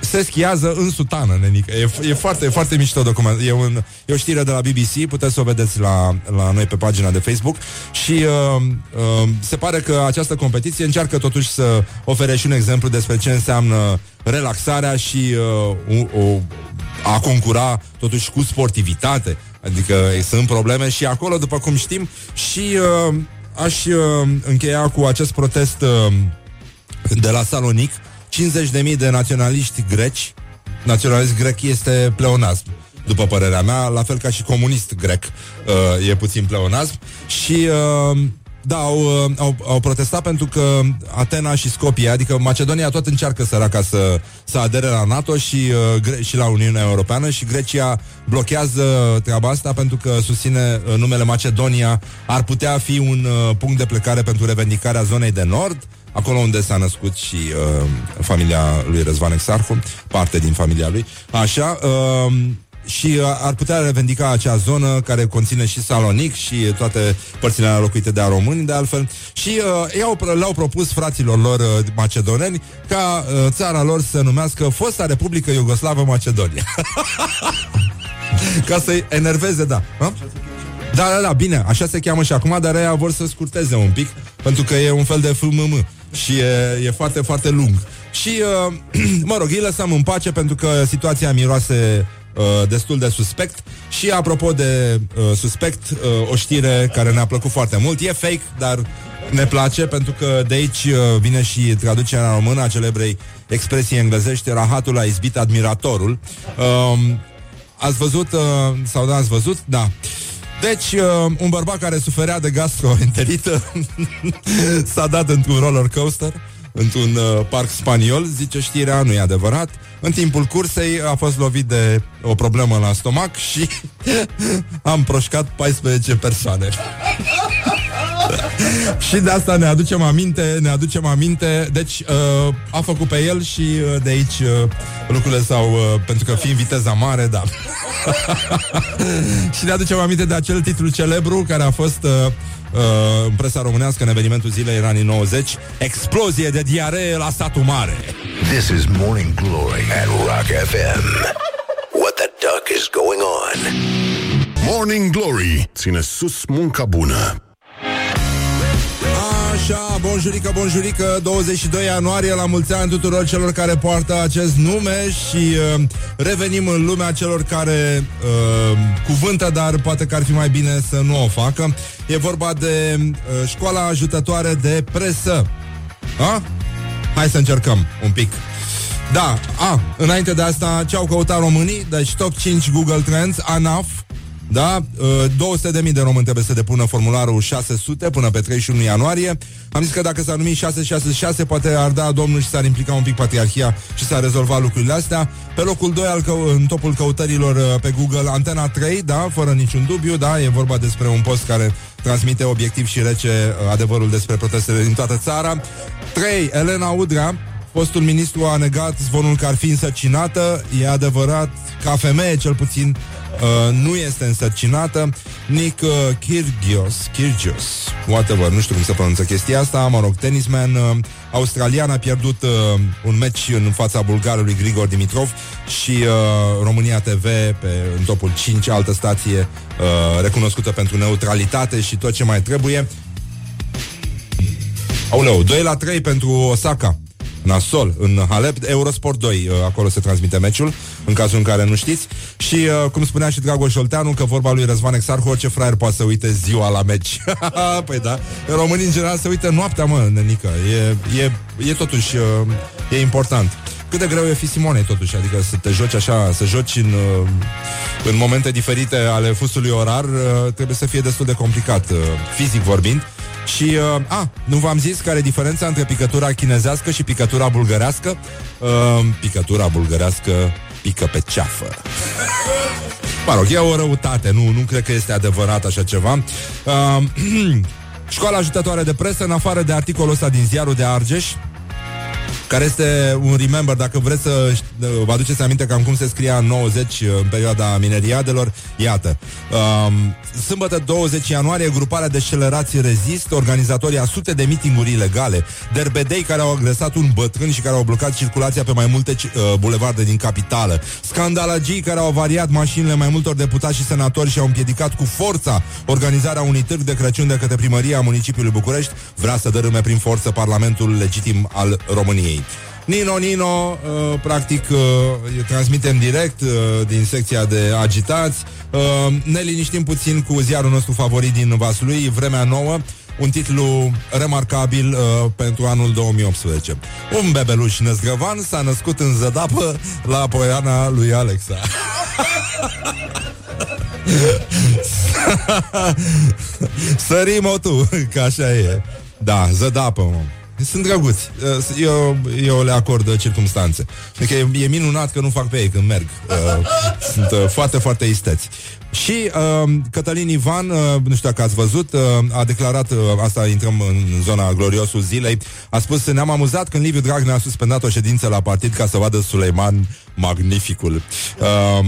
se schiază în sutană, nenică. E, e foarte, e foarte mișto document. E, un, e o știre de la BBC, puteți să o vedeți la, la noi pe pagina de Facebook și uh, uh, se pare că această competiție încearcă totuși să ofere și un exemplu despre ce înseamnă relaxarea și uh, o, o, a concura totuși cu sportivitate. Adică sunt probleme și acolo, după cum știm, și uh, aș uh, încheia cu acest protest uh, de la Salonic, 50.000 de naționaliști greci. Naționalist grec este pleonasm, după părerea mea, la fel ca și comunist grec uh, e puțin pleonasm. Și uh, da, au, uh, au, au protestat pentru că Atena și Skopje, adică Macedonia tot încearcă săraca să, să adere la NATO și, uh, Gre- și la Uniunea Europeană și Grecia blochează treaba asta pentru că susține uh, numele Macedonia ar putea fi un uh, punct de plecare pentru revendicarea zonei de nord acolo unde s-a născut și uh, familia lui Răzvan Exarhu, parte din familia lui. Așa, uh, și uh, ar putea revendica acea zonă care conține și Salonic și toate părțile locuite de români, de altfel. Și uh, ei au, le-au propus fraților lor uh, macedoneni ca uh, țara lor să se numească Fosta Republică Iugoslavă Macedonia. ca să-i enerveze, da. Ha? Da, da, da, bine, așa se cheamă și acum, dar ei vor să scurteze un pic, pentru că e un fel de FMM și e, e foarte, foarte lung. Și, uh, mă rog, îi lăsăm în pace pentru că situația miroase uh, destul de suspect și apropo de uh, suspect, uh, o știre care ne-a plăcut foarte mult, e fake, dar ne place pentru că de aici uh, vine și traducerea în română a celebrei expresii englezești, rahatul a izbit admiratorul. Uh, ați văzut, uh, sau da, ați văzut? Da. Deci, uh, un bărbat care suferea de gastroenterită s-a dat într-un roller coaster într-un uh, parc spaniol, zice știrea, nu e adevărat. În timpul cursei a fost lovit de o problemă la stomac și am proșcat 14 persoane. și de asta ne aducem aminte, ne aducem aminte, deci uh, a făcut pe el și uh, de aici uh, lucrurile s-au, uh, pentru că fiind viteza mare, da. și ne aducem aminte de acel titlu celebru care a fost uh, uh, în presa românească în evenimentul zilei în anii 90, explozie de diaree la satul mare. This is Morning Glory at Rock FM. What the duck is going on? Morning Glory ține sus munca bună. Așa, bonjurică, bonjurică 22 ianuarie, la mulți ani tuturor celor care poartă acest nume Și uh, revenim în lumea celor care uh, cuvântă, dar poate că ar fi mai bine să nu o facă E vorba de uh, școala ajutătoare de presă A? Hai să încercăm un pic da, a, înainte de asta, ce au căutat românii? Deci top 5 Google Trends, ANAF, da? 200 de mii de români trebuie să depună formularul 600 până pe 31 ianuarie. Am zis că dacă s-ar numi 666, poate ar da domnul și s-ar implica un pic patriarhia și s-ar rezolva lucrurile astea. Pe locul 2 al cău- în topul căutărilor uh, pe Google, Antena 3, da, fără niciun dubiu, da, e vorba despre un post care transmite obiectiv și rece uh, adevărul despre protestele din toată țara. 3. Elena Udrea, Fostul ministru a negat zvonul că ar fi însărcinată. E adevărat, ca femeie cel puțin, uh, nu este însărcinată. Nick uh, Kyrgios, Kyrgios, whatever, nu știu cum se pronunță chestia asta, mă rog, tenisman uh, australian a pierdut uh, un meci în fața bulgarului Grigor Dimitrov și uh, România TV pe, în topul 5, altă stație uh, recunoscută pentru neutralitate și tot ce mai trebuie. Aoleu, 2 la 3 pentru Osaka. Nasol, în Halep, Eurosport 2, uh, acolo se transmite meciul, în cazul în care nu știți. Și, uh, cum spunea și Dragoș Olteanu, că vorba lui Răzvan Exarhu, orice fraier poate să uite ziua la meci. păi da, românii în general se uită noaptea, mă, nenică. E, e, e totuși, uh, e important. Cât de greu e fi Simone, totuși, adică să te joci așa, să joci în, uh, în momente diferite ale fusului orar, uh, trebuie să fie destul de complicat, uh, fizic vorbind. Și, uh, a, nu v-am zis care e diferența între picătura chinezească și picătura bulgărească? Uh, picătura bulgărească pică pe ceafă. Mă rog, e o răutate, nu, nu cred că este adevărat așa ceva. Uh, școala ajutătoare de presă, în afară de articolul ăsta din ziarul de Argeș, care este un remember, dacă vreți să ș- vă aduceți aminte cam cum se scria în 90 în perioada mineriadelor, iată. Um, sâmbătă 20 ianuarie, gruparea de scelerații rezist, organizatorii a sute de mitinguri ilegale, derbedei care au agresat un bătrân și care au blocat circulația pe mai multe uh, bulevarde din capitală, scandalagii care au variat mașinile mai multor deputați și senatori și au împiedicat cu forța organizarea unui târg de Crăciun de către primăria municipiului București, vrea să dărâme prin forță Parlamentul legitim al României. Nino Nino, uh, practic, uh, transmitem direct uh, din secția de agitați. Uh, ne liniștim puțin cu ziarul nostru favorit din Vaslui, Vremea Nouă, un titlu remarcabil uh, pentru anul 2018. Un bebeluș năzgăvan s-a născut în zădapă la poiana lui Alexa. Sărim-o tu, că așa e. Da, zădapă, mă. Sunt drăguți. Eu, eu le acord circumstanțe. Adică e, e minunat că nu fac pe ei când merg. Uh, Sunt uh, foarte, foarte isteți. Și uh, Cătălin Ivan, uh, nu știu dacă ați văzut, uh, a declarat, uh, asta intrăm în zona gloriosul zilei, a spus, ne-am amuzat când Liviu Dragnea a suspendat o ședință la partid ca să vadă Suleiman magnificul. Uh,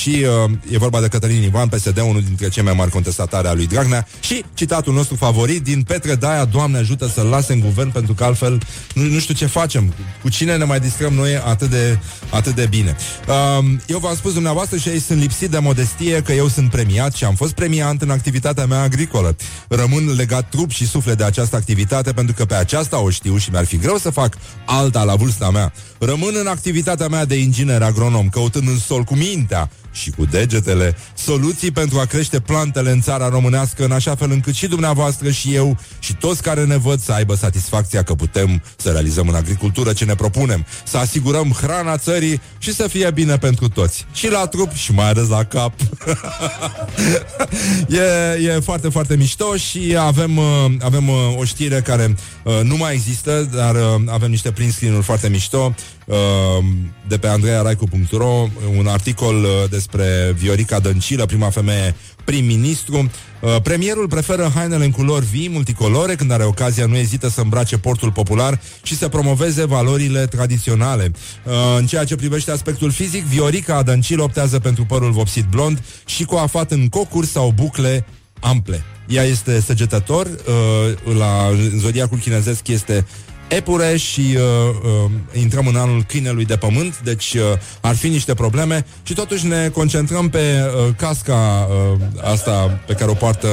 și uh, e vorba de Cătălin Ivan, PSD, unul dintre cei mai mari contestatari a lui Dragnea și citatul nostru favorit din Petre Daia, Doamne ajută să-l lase în guvern pentru că altfel nu, nu știu ce facem, cu cine ne mai distrăm noi atât de, atât de bine. Uh, eu v-am spus dumneavoastră și ei sunt lipsit de modestie că eu sunt premiat și am fost premiant în activitatea mea agricolă. Rămân legat trup și suflet de această activitate pentru că pe aceasta o știu și mi-ar fi greu să fac alta la vârsta mea. Rămân în activitatea mea de inginer agronom, căutând în sol cu mintea și cu degetele soluții pentru a crește plantele în țara românească în așa fel încât și dumneavoastră și eu și toți care ne văd să aibă satisfacția că putem să realizăm în agricultură ce ne propunem, să asigurăm hrana țării și să fie bine pentru toți. Și la trup și mai ales la cap. e, e foarte, foarte mișto și avem, uh, avem uh, o știre care uh, nu mai există, dar uh, avem niște print screen-uri foarte mișto uh, de pe andrearaicu.ro un articol uh, despre Viorica Dăncilă, prima femeie prim-ministru. Uh, premierul preferă hainele în culori vii, multicolore, când are ocazia nu ezită să îmbrace portul popular și să promoveze valorile tradiționale. Uh, în ceea ce privește aspectul fizic, Viorica Dăncilă optează pentru părul vopsit blond și coafat în cocuri sau bucle ample. Ea este săgetător, uh, la în zodiacul chinezesc este epure și uh, uh, intrăm în anul câinelui de pământ, deci uh, ar fi niște probleme și totuși ne concentrăm pe uh, casca uh, asta pe care o poartă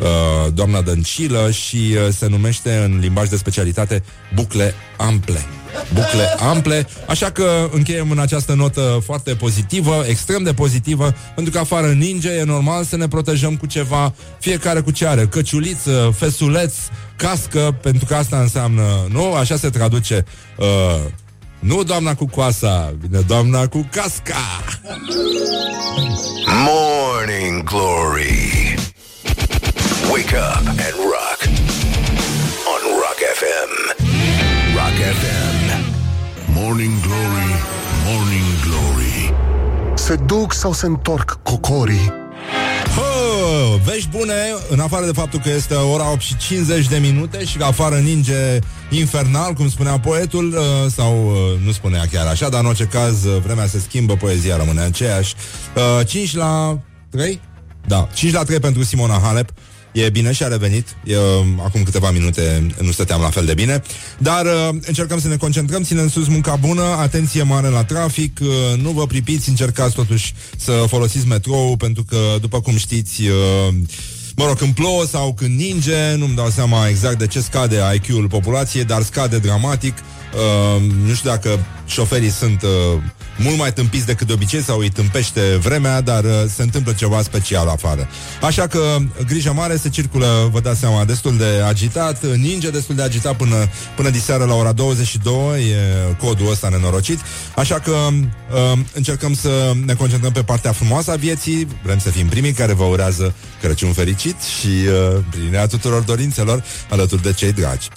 uh, doamna Dăncilă și uh, se numește în limbaj de specialitate bucle ample. Bucle ample, așa că încheiem în această notă foarte pozitivă, extrem de pozitivă, pentru că afară ninge, e normal să ne protejăm cu ceva, fiecare cu ce are, căciuliță, fesuleț, cască, pentru că asta înseamnă, nu? Așa se traduce uh, nu doamna cu coasa, vine doamna cu casca. Morning Glory. Wake up and rock. On Rock FM. Rock FM. Morning Glory, Morning Glory Se duc sau se întorc cocorii? Hă, vești bune, în afară de faptul că este ora 8 și 50 de minute și că afară ninge infernal, cum spunea poetul, uh, sau uh, nu spunea chiar așa, dar în orice caz uh, vremea se schimbă, poezia rămâne aceeași. 5 la 3? Da, 5 la 3 pentru Simona Halep. E bine și a revenit. Eu, acum câteva minute nu stăteam la fel de bine. Dar uh, încercăm să ne concentrăm, ținem sus munca bună, atenție mare la trafic, uh, nu vă pripiți, încercați totuși să folosiți metrou, pentru că, după cum știți, uh, Mă rog, când plouă sau când ninge, nu-mi dau seama exact de ce scade IQ-ul populației, dar scade dramatic. Uh, nu știu dacă șoferii sunt uh, mult mai tâmpiți decât de obicei sau îi tâmpește vremea, dar uh, se întâmplă ceva special afară. Așa că grijă mare, se circulă, vă dați seama, destul de agitat, ninge destul de agitat până, până diseară la ora 22, e codul ăsta nenorocit. Așa că uh, încercăm să ne concentrăm pe partea frumoasă a vieții, vrem să fim primii care vă urează Crăciun fericit și uh, plinea tuturor dorințelor alături de cei dragi.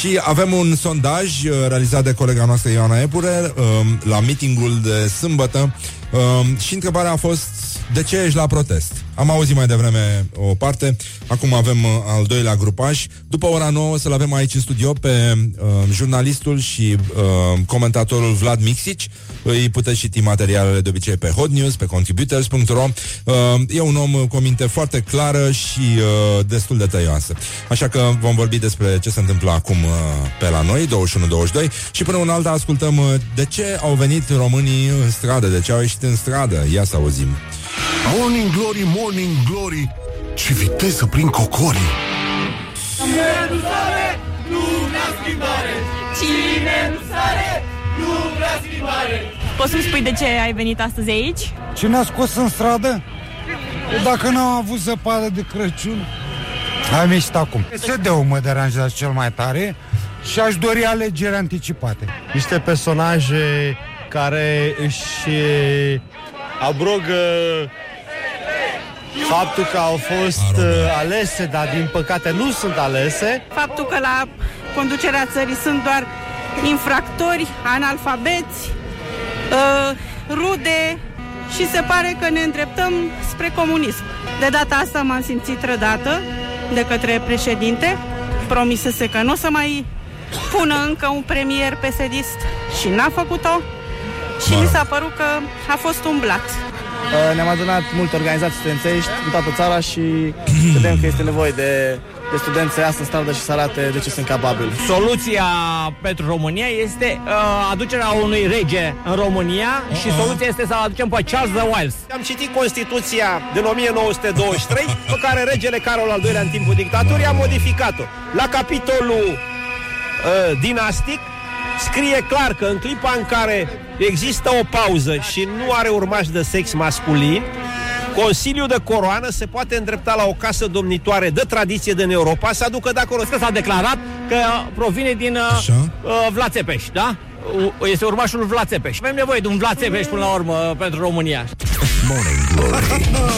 Și avem un sondaj uh, realizat de colega noastră Ioana Epure uh, la meetingul de sâmbătă. Uh, și întrebarea a fost de ce ești la protest? Am auzit mai devreme o parte, acum avem uh, al doilea grupaj. După ora 9 să-l avem aici în studio pe uh, jurnalistul și uh, comentatorul Vlad Mixici. Îi puteți citi materialele de obicei pe Hot News, pe contributors.ro. Uh, e un om cu o minte foarte clară și uh, destul de tăioasă. Așa că vom vorbi despre ce se întâmplă acum uh, pe la noi, 21-22, și până un alta ascultăm uh, de ce au venit românii în stradă, de ce au ieșit în stradă. Ia să auzim. Morning Glory, Morning Glory. Ce viteză prin cocorii. Cine nu sare, nu vrea schimbare. Cine nu sare, nu vrea schimbare. Poți să-mi spui de ce ai venit astăzi aici? Ce ne-a scos în stradă? Dacă n-am avut zăpadă de Crăciun. Am ieșit acum. PSD-ul mă deranjează cel mai tare Și aș dori alegeri anticipate. Niște personaje care își abrogă faptul că au fost uh, alese, dar din păcate nu sunt alese. Faptul că la conducerea țării sunt doar infractori, analfabeți, uh, rude și se pare că ne îndreptăm spre comunism. De data asta m-am simțit trădată de către președinte. Promisese că nu o să mai pună încă un premier pesedist și n-a făcut-o. Și mi s-a părut că a fost un blat. Uh, Ne-am adunat multe organizații studențești în toată țara și vedem că este nevoie de, de studenți să iasă în stradă și să arate de ce sunt capabili. Soluția pentru România este uh, aducerea unui rege în România și soluția este să aducem pe Charles the Wiles. Am citit Constituția din 1923, pe care regele Carol al II-lea în timpul dictaturii a modificat-o. La capitolul uh, dinastic scrie clar că în clipa în care există o pauză și nu are urmaș de sex masculin, Consiliul de Coroană se poate îndrepta la o casă domnitoare de tradiție din Europa să aducă de acolo. Că s-a declarat că provine din uh, uh, Vlad Țepeș, da? U- Este urmașul Vlad Țepeș. Avem nevoie de un Vlad Țepeș până la urmă pentru România. Morning Glory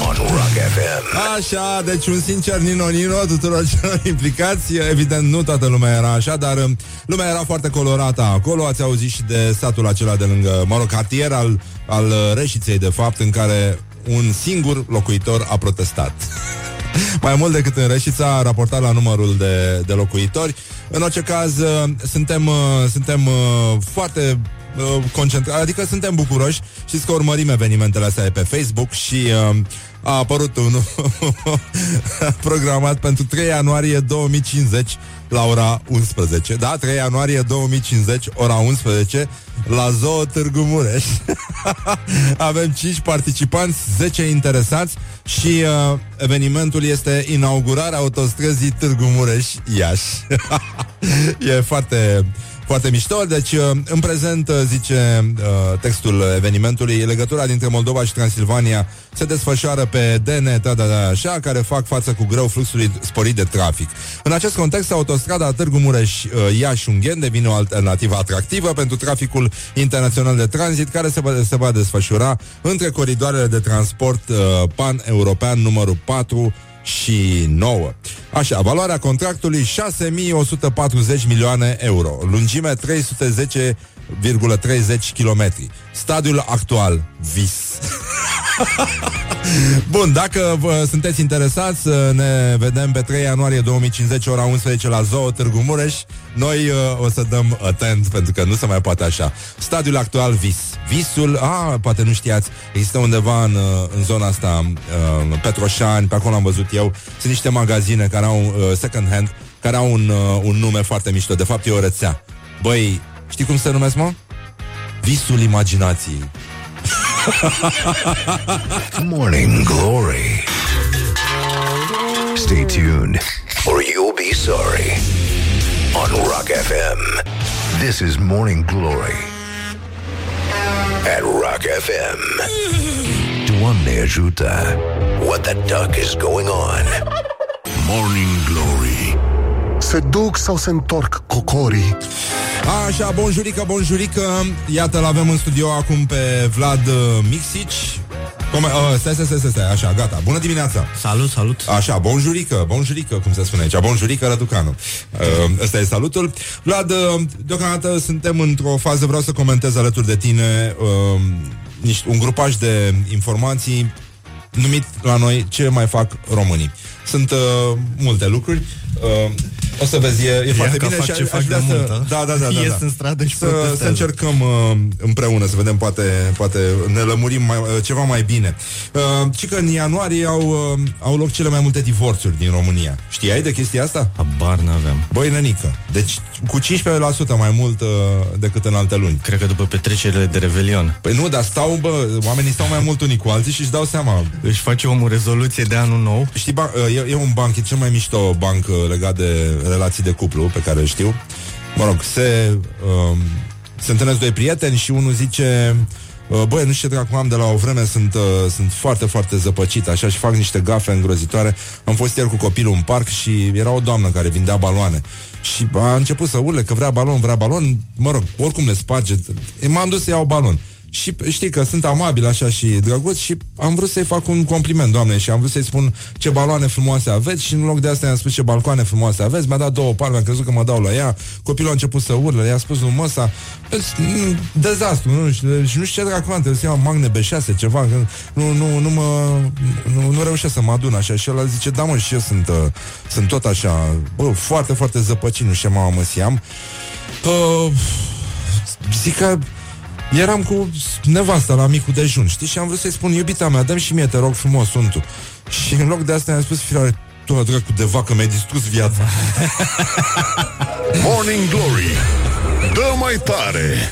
on Rock FM. Așa, deci un sincer Nino Nino tuturor celor implicați Evident, nu toată lumea era așa Dar um, lumea era foarte colorată acolo Ați auzit și de satul acela de lângă Mă rog, cartier al, al uh, Reșiței De fapt, în care un singur locuitor a protestat mai mult decât în Reșița, raportat la numărul de, de locuitori. În orice caz, uh, suntem, uh, suntem uh, foarte uh, concentrați, adică suntem bucuroși. Știți că urmărim evenimentele astea pe Facebook și uh, a apărut unul programat pentru 3 ianuarie 2050 la ora 11. Da, 3 ianuarie 2050, ora 11, la Zoo Târgu Mureș. Avem 5 participanți, 10 interesați și uh, evenimentul este inaugurarea autostrăzii Târgu Mureș-Iași. e foarte foarte mișto, deci uh, în prezent, uh, zice uh, textul evenimentului, legătura dintre Moldova și Transilvania se desfășoară pe DN, da, da, da, așa, care fac față cu greu fluxului sporit de trafic. În acest context, autostrada Târgu Mureș-Iași-Unghen devine o alternativă atractivă pentru traficul internațional de tranzit care se va, se va desfășura între coridoarele de transport uh, pan-european numărul 4 și 9. Așa, valoarea contractului 6140 milioane euro, lungime 310,30 km. Stadiul actual, vis. Bun, dacă vă sunteți interesați, uh, ne vedem pe 3 ianuarie 2050, ora 11 la Zoo Târgu Mureș. Noi uh, o să dăm atent, pentru că nu se mai poate așa. Stadiul actual Vis. Visul, a, poate nu știați, există undeva în, uh, în zona asta, uh, Petroșani, pe acolo am văzut eu, sunt niște magazine care au uh, second hand, care au un, uh, un nume foarte mișto. De fapt, e o rețea. Băi, știi cum se numesc, mă? Visul imaginației. Morning Glory. Stay tuned, or you'll be sorry. On Rock FM. This is Morning Glory. At Rock FM. Doamne ajută. What the duck is going on? Morning Glory Se duc sau se întorc cocorii? Așa, bonjurică, bonjurică Iată, l-avem în studio acum pe Vlad uh, Mixici cum, uh, stai, stai, stai, stai, stai, așa, gata. Bună dimineața! Salut, salut! Așa, bonjurică, bonjurică, cum se spune aici, bonjurică Răducanu. Uh, ăsta e salutul. Vlad, uh, deocamdată suntem într-o fază, vreau să comentez alături de tine uh, niște, un grupaj de informații numit la noi ce mai fac românii. Sunt uh, multe lucruri. Uh, o să vezi, e, e Ia foarte că bine fac și ce aș fac vrea de să... mult, a? da, da, da, da, Ies da. în stradă și să, protestează. să încercăm uh, împreună, să vedem poate, poate ne lămurim mai, uh, ceva mai bine. Uh, ci că în ianuarie au, uh, au loc cele mai multe divorțuri din România. Știai de chestia asta? Habar n-aveam. Băi, nenică. Deci cu 15% mai mult uh, decât în alte luni. Cred că după petrecerile de Revelion. Păi nu, dar stau, bă, oamenii stau mai mult unii cu alții și își dau seama. Își face omul rezoluție de anul nou. Știi, ba, e, e un banc, e cel mai mișto banc uh, legat de relații de cuplu pe care îl știu. Mă rog, se, um, se întâlnesc doi prieteni și unul zice uh, Băi, nu știu ce dracu am de la o vreme Sunt, uh, sunt foarte, foarte zăpăcit Așa și fac niște gafe îngrozitoare. Am fost ieri cu copilul în parc și era o doamnă Care vindea baloane. Și a început să urle că vrea balon, vrea balon. Mă rog, oricum le sparge. M-am dus să iau balon și știi că sunt amabil așa și drăguț și am vrut să-i fac un compliment, doamne, și am vrut să-i spun ce baloane frumoase aveți și în loc de asta i-am spus ce balcoane frumoase aveți, mi-a dat două palme, am crezut că mă dau la ea, copilul a început să urle, i-a spus lui măsa, "Mm, dezastru, nu, și, și nu știu ce dracu am, trebuie să iau magne B6, ceva, că nu, nu, nu mă, nu, nu reușesc să mă adun așa. Și el zice, da mă, și eu sunt, uh, sunt tot așa, bă, foarte, foarte zăpăcit, nu știu ce mă amăsiam. Uh, zic că Eram cu nevasta la micul dejun, știi? Și am vrut să-i spun, iubita mea, dăm și mie, te rog frumos, suntul. Și în loc de asta i-am spus, fiare, tu la dracu de vacă, mi-ai distrus viața. Morning Glory Dă mai tare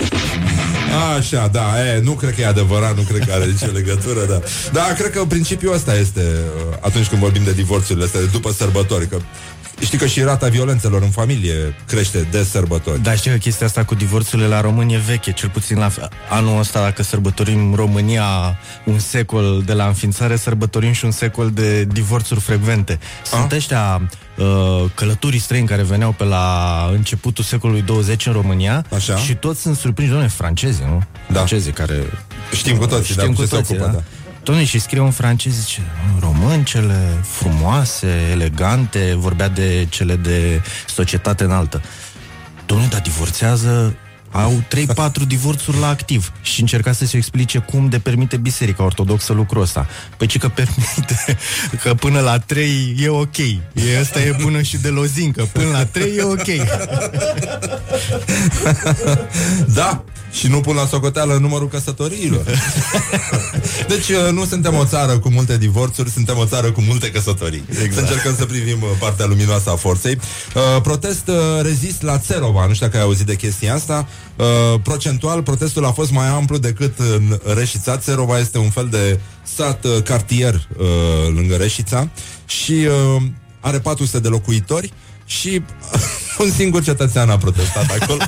Așa, da, e, nu cred că e adevărat, nu cred că are nicio legătură, da. Da, cred că principiul ăsta este uh, atunci când vorbim de divorțurile astea, de după sărbători, că Știi că și rata violențelor în familie crește de sărbători. Dar știi că chestia asta cu divorțurile la România e veche, cel puțin la anul ăsta, dacă sărbătorim România un secol de la înființare, sărbătorim și un secol de divorțuri frecvente. Sunt ăștia uh, călătorii străini care veneau pe la începutul secolului 20 în România Așa. și toți sunt surprinși, doamne, francezi, nu? Da. Francezi care... Știm cu toții, Știm da, cu ce se toții, ocupă, da. da. Dom'le, și scrie un francez, zice, româncele frumoase, elegante, vorbea de cele de societate înaltă. Dom'le, dar divorțează, au 3-4 divorțuri la activ și încerca să se explice cum de permite Biserica Ortodoxă lucrul ăsta. Păi ce că permite că până la 3 e ok. E, asta e bună și de lozincă. Până la 3 e ok. da, și nu pun la socoteală numărul căsătoriilor. deci uh, nu suntem o țară cu multe divorțuri, suntem o țară cu multe căsătorii. Exact. Să încercăm să privim uh, partea luminoasă a forței. Uh, protest uh, rezist la Țerova, nu știu dacă ai auzit de chestia asta. Uh, procentual, protestul a fost mai amplu decât în Reșița. Țerova este un fel de sat uh, cartier uh, lângă Reșița și uh, are 400 de locuitori și un singur cetățean a protestat acolo.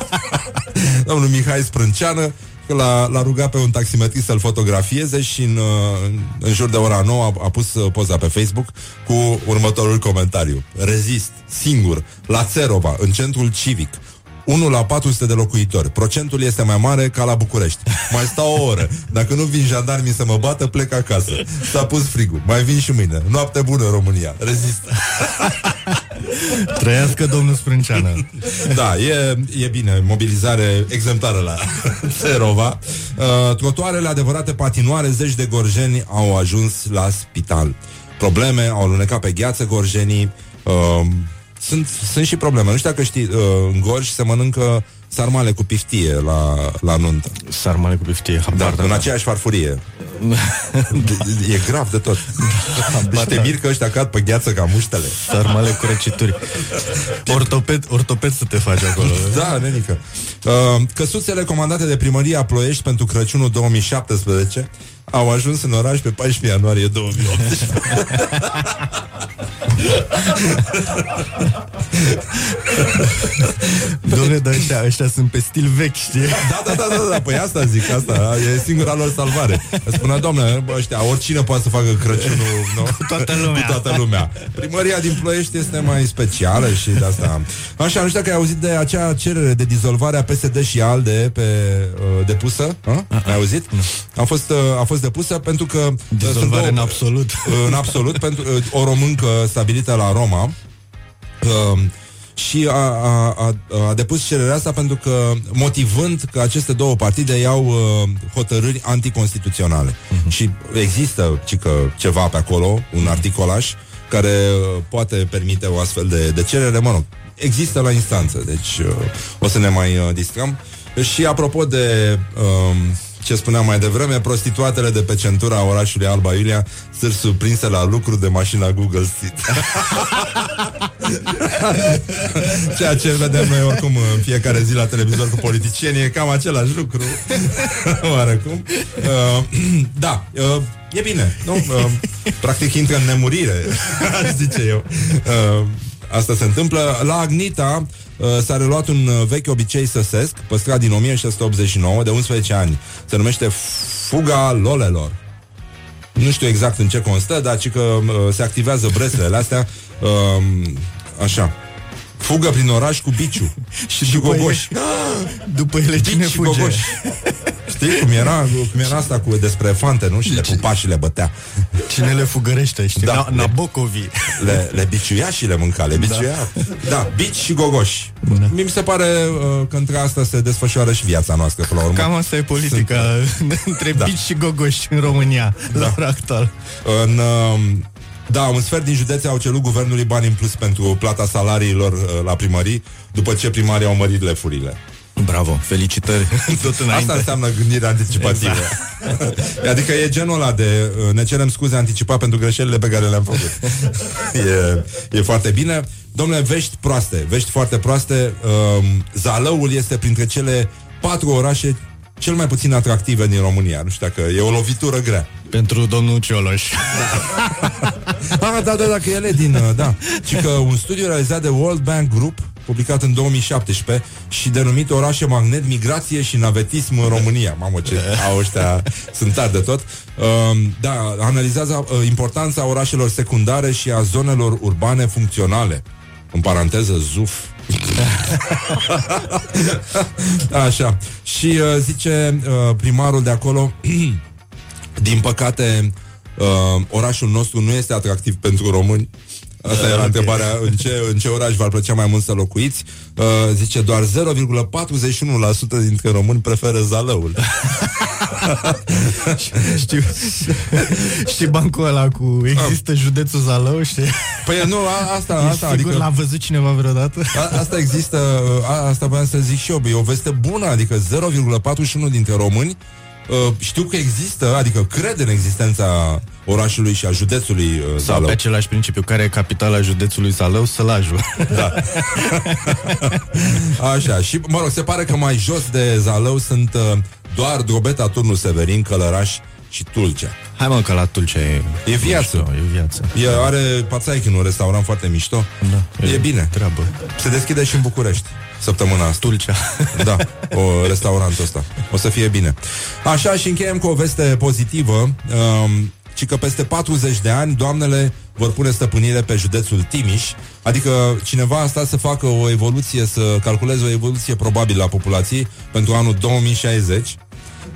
Domnul Mihai Sprânceană că l-a, l-a rugat pe un taximetrist să-l fotografieze și în, uh, în jur de ora 9 a, a pus uh, poza pe Facebook cu următorul comentariu. Rezist, singur, la Țerova, în centrul civic. 1 la 400 de locuitori. Procentul este mai mare ca la București. Mai stau o oră. Dacă nu vin jandarmii să mă bată, plec acasă. S-a pus frigul. Mai vin și mâine. Noapte bună, România. Rezist. Trăiască domnul Sprânceană. Da, e, e bine. Mobilizare exemplară la Țerova. Uh, trotuarele adevărate patinoare, zeci de gorjeni au ajuns la spital. Probleme, au alunecat pe gheață gorjenii. Uh, sunt, sunt și probleme. Nu știu dacă știi, uh, în Gorj se mănâncă sarmale cu piftie la, la nuntă. Sarmale cu piftie, Da, habar, în da. aceeași farfurie. e grav de tot. Deci te mir că ăștia cad pe gheață ca muștele. Sarmale cu răcituri. Ortoped, ortoped să te faci acolo. Da, nenică. Uh, căsuțele comandate de primăria Ploiești pentru Crăciunul 2017 au ajuns în oraș pe 14 ianuarie 2018. Dom'le, dar ăștia, ăștia sunt pe stil vechi, știi? Da, da, da, da, da, păi asta zic, asta e singura lor salvare. Spunea, doamne, bă, ăștia, oricine poate să facă Crăciunul nu? Cu toată lumea. Cu toată lumea. Primăria din Ploiești este mai specială și de asta. Așa, nu știu dacă ai auzit de acea cerere de dizolvare a PSD și ALDE pe uh, depusă. A? Ai auzit? A fost, uh, a fost depusă pentru că uh, sunt Dizolvare în două- absolut. Uh, în absolut, pentru uh, o româncă stabilită la Roma. Uh, și a, a, a, a depus cererea asta pentru că, motivând că aceste două partide iau uh, hotărâri anticonstituționale. Uh-huh. Și există cică, ceva pe acolo, un articolaș, care uh, poate permite o astfel de, de cerere, mă rog, există la instanță, deci uh, o să ne mai uh, distrăm. Și apropo de um, ce spuneam mai devreme, prostituatele de pe centura orașului Alba Iulia sunt surprinse la lucru de mașina Google Street. Ceea ce vedem noi oricum în fiecare zi la televizor cu politicienii e cam același lucru. Oarecum. Uh, da, uh, e bine. Nu? Uh, practic intră în nemurire, aș zice eu. Uh, asta se întâmplă. La Agnita uh, s-a reluat un uh, vechi obicei săsesc, păstrat din 1689, de 11 ani. Se numește Fuga Lolelor. Nu știu exact în ce constă, dar ci că uh, se activează breslele astea uh, așa. Fugă prin oraș cu biciu și, și după gogoși. După ele cine Bici și fuge? gogoși. Știi cum era, cum era asta cu despre fante, nu? Și le pupa și le bătea. Cine le fugărește, știi? Da, Da, le- Nabocovi. Le, le biciuia și le mânca, le biciuia. Da, da bici și gogoși. Bună. Mi se pare uh, că între asta se desfășoară și viața noastră până la urmă. Cam asta e politica între Da. bici și gogoși în România, la ora actual. În, uh, da, un sfert din județe au cerut guvernului bani în plus pentru plata salariilor uh, la primării, după ce primarii au mărit lefurile. Bravo, felicitări. Tot înainte. Asta înseamnă gândire anticipativă. Exact. adică e genul ăla de uh, ne cerem scuze anticipat pentru greșelile pe care le-am făcut. e, e foarte bine. Domnule, vești proaste, vești foarte proaste. Uh, Zalăul este printre cele patru orașe cel mai puțin atractive din România. Nu știu dacă e o lovitură grea. Pentru domnul Cioloș. Ah, da, da, da, că el e din... uh, Da. Și că un studiu realizat de World Bank Group publicat în 2017 și denumit Orașe Magnet, Migrație și Navetism în România. Mamă, ce au ăștia sunt tari de tot. Uh, da, analizează uh, importanța orașelor secundare și a zonelor urbane funcționale. În paranteză, ZUF. Așa. Și uh, zice uh, primarul de acolo Din păcate uh, Orașul nostru nu este atractiv pentru români Asta era ok. întrebarea în ce, în ce oraș v-ar plăcea mai mult să locuiți uh, Zice doar 0,41% dintre români preferă Zalăul Știu, știi bancul ăla cu există județul Zalău, știi? Păi nu, a, asta, Ești asta sigur adică l-a văzut cineva vreodată? a, Asta există, a, asta voiam să zic și eu E o veste bună, adică 0,41 dintre români uh, Știu că există, adică cred în existența orașului și a județului uh, Sau Zalău pe același principiu, care e capitala județului Zalău, Sălajul. Da. Așa, și mă rog, se pare că mai jos de Zalău sunt uh, doar Drobeta, Turnul Severin, Călăraș și Tulcea. Hai mă, că la Tulcea e... E viață. Mișto, e viață. E, are Pațaichin, un restaurant foarte mișto. Da, E, bine. Treabă. Se deschide și în București săptămâna asta. Tulcea. Da, o restaurantul ăsta. O să fie bine. Așa și încheiem cu o veste pozitivă. Um, ci că peste 40 de ani doamnele vor pune stăpânire pe județul Timiș, adică cineva a stat să facă o evoluție, să calculeze o evoluție probabilă a populației pentru anul 2060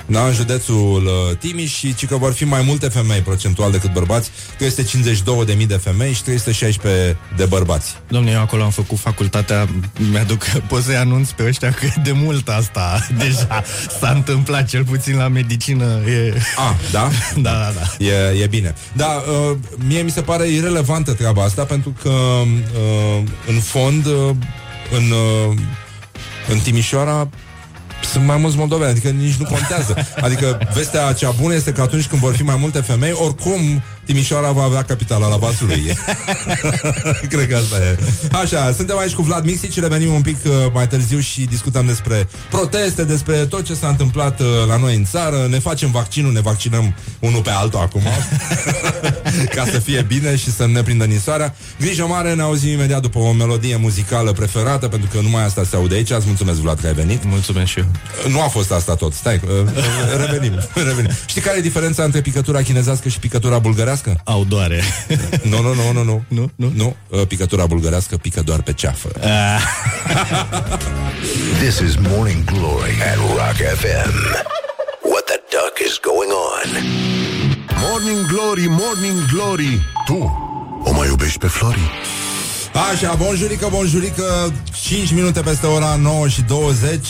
da, în județul uh, Timiș și ci că vor fi mai multe femei procentual decât bărbați, 352.000 de femei și 316 de bărbați. Domnule, eu acolo am făcut facultatea, mi-aduc, pot să-i anunț pe ăștia că de mult asta deja s-a întâmplat, cel puțin la medicină. E... A, da? da, da, da. E, e bine. Da, uh, mie mi se pare irelevantă treaba asta pentru că uh, în fond uh, în, uh, în Timișoara sunt mai mulți moldoveni, adică nici nu contează. Adică vestea cea bună este că atunci când vor fi mai multe femei, oricum Timișoara va avea capitala la Vasului. Cred că asta e. Așa, suntem aici cu Vlad Mixici, revenim un pic uh, mai târziu și discutăm despre proteste, despre tot ce s-a întâmplat uh, la noi în țară. Ne facem vaccinul, ne vaccinăm unul pe altul acum, ca să fie bine și să ne prindă nisoarea. Grijă mare, ne auzim imediat după o melodie muzicală preferată, pentru că numai asta se aude aici. Îți mulțumesc, Vlad, că ai venit. Mulțumesc și eu. Nu a fost asta tot, stai, uh, revenim, revenim. Știi care e diferența între picătura chinezească și picătura bulgărească? Au doare. Nu, nu, nu, nu, nu. Nu, nu. Nu, uh, picătura bulgărească pică doar pe ceafă. Ah. This is Morning Glory at Rock FM. What the duck is going on? Morning Glory, Morning Glory Tu o mai iubești pe Flori? Așa, bonjurică, bonjurică 5 minute peste ora 9 și 20 uh,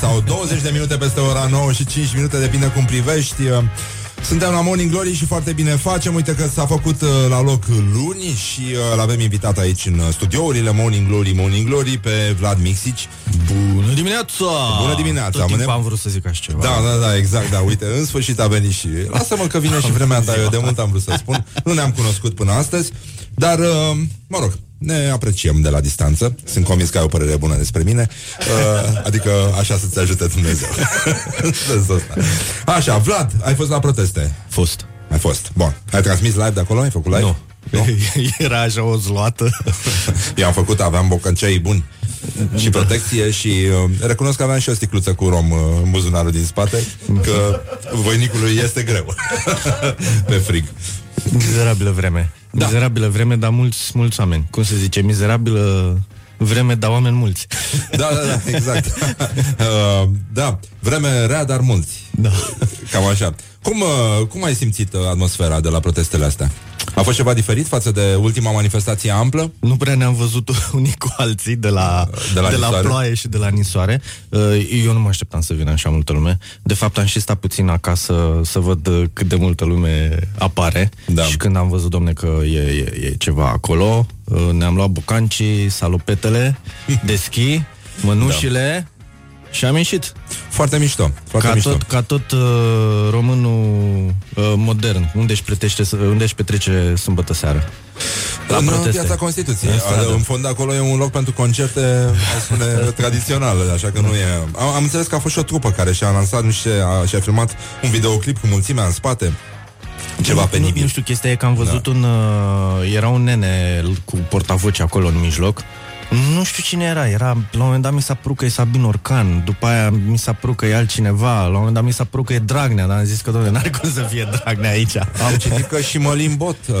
Sau 20 de minute peste ora 9 și 5 minute Depinde cum privești uh, suntem la Morning Glory și foarte bine facem. Uite că s-a făcut uh, la loc luni și uh, l-avem invitat aici în uh, studiourile Morning Glory, Morning Glory pe Vlad Mixici. Bună dimineața! Bună dimineața! Tot timpul Mâine- am vrut să zic așa ceva. Da, da, da, exact, da, uite, în sfârșit a venit și... Lasă-mă că vine și vremea ta, eu de mult am vrut să spun. Nu ne-am cunoscut până astăzi, dar, uh, mă rog, ne apreciem de la distanță. Sunt convins că ai o părere bună despre mine. Uh, adică așa să-ți ajute Dumnezeu. În sensul ăsta. Așa, Vlad, ai fost la proteste? Fost. Ai fost. Bun. Ai transmis live de acolo? Ai făcut live? Nu. Nu? Era așa o zloată. Eu am făcut, aveam bocancei buni și protecție și uh, recunosc că aveam și o sticluță cu rom uh, în buzunarul din spate, că voinicului este greu pe frig. Mizerabilă vreme. Da. Mizerabilă vreme, dar mulți, mulți oameni. Cum se zice? Mizerabilă vreme, dar oameni mulți. Da, da, da, exact. uh, da, vreme rea, dar mulți. Da. Cam așa. Cum, uh, cum ai simțit uh, atmosfera de la protestele astea? A fost ceva diferit față de ultima manifestație amplă? Nu prea ne-am văzut unii cu alții de la, De la de la nisoare? ploaie și de la nisoare. Uh, Eu nu mă așteptam să vină așa multă lume. De fapt, am și stat puțin acasă să văd uh, cât de multă lume apare. Da. Și când am văzut, domne, că e, e, e ceva acolo, uh, ne-am luat bucancii, salopetele de schi, mănușile și am ieșit. Foarte mișto. Foarte ca, mișto. tot, ca tot uh, românul uh, modern, unde își, plătește, unde își petrece sâmbătă seară. La în proteste. piața Constituției. În stradă. În fond, acolo e un loc pentru concerte, aș spune, tradiționale, așa că nu e... Am, am înțeles că a fost și o trupă care și-a lansat, nu știu, ce, a, și-a filmat un videoclip cu mulțimea în spate. Ceva Nu, penibil. nu știu, chestia e că am văzut da. un... Uh, era un nene cu portavoce acolo în mijloc. Nu știu cine era, era, la un moment dat mi s-a părut că e Sabin Orcan, după aia mi s-a părut că e altcineva, la un moment dat mi s-a părut că e Dragnea, dar am zis că, doamne, n-are cum să fie Dragnea aici. Am citit că și Mălin Bot uh,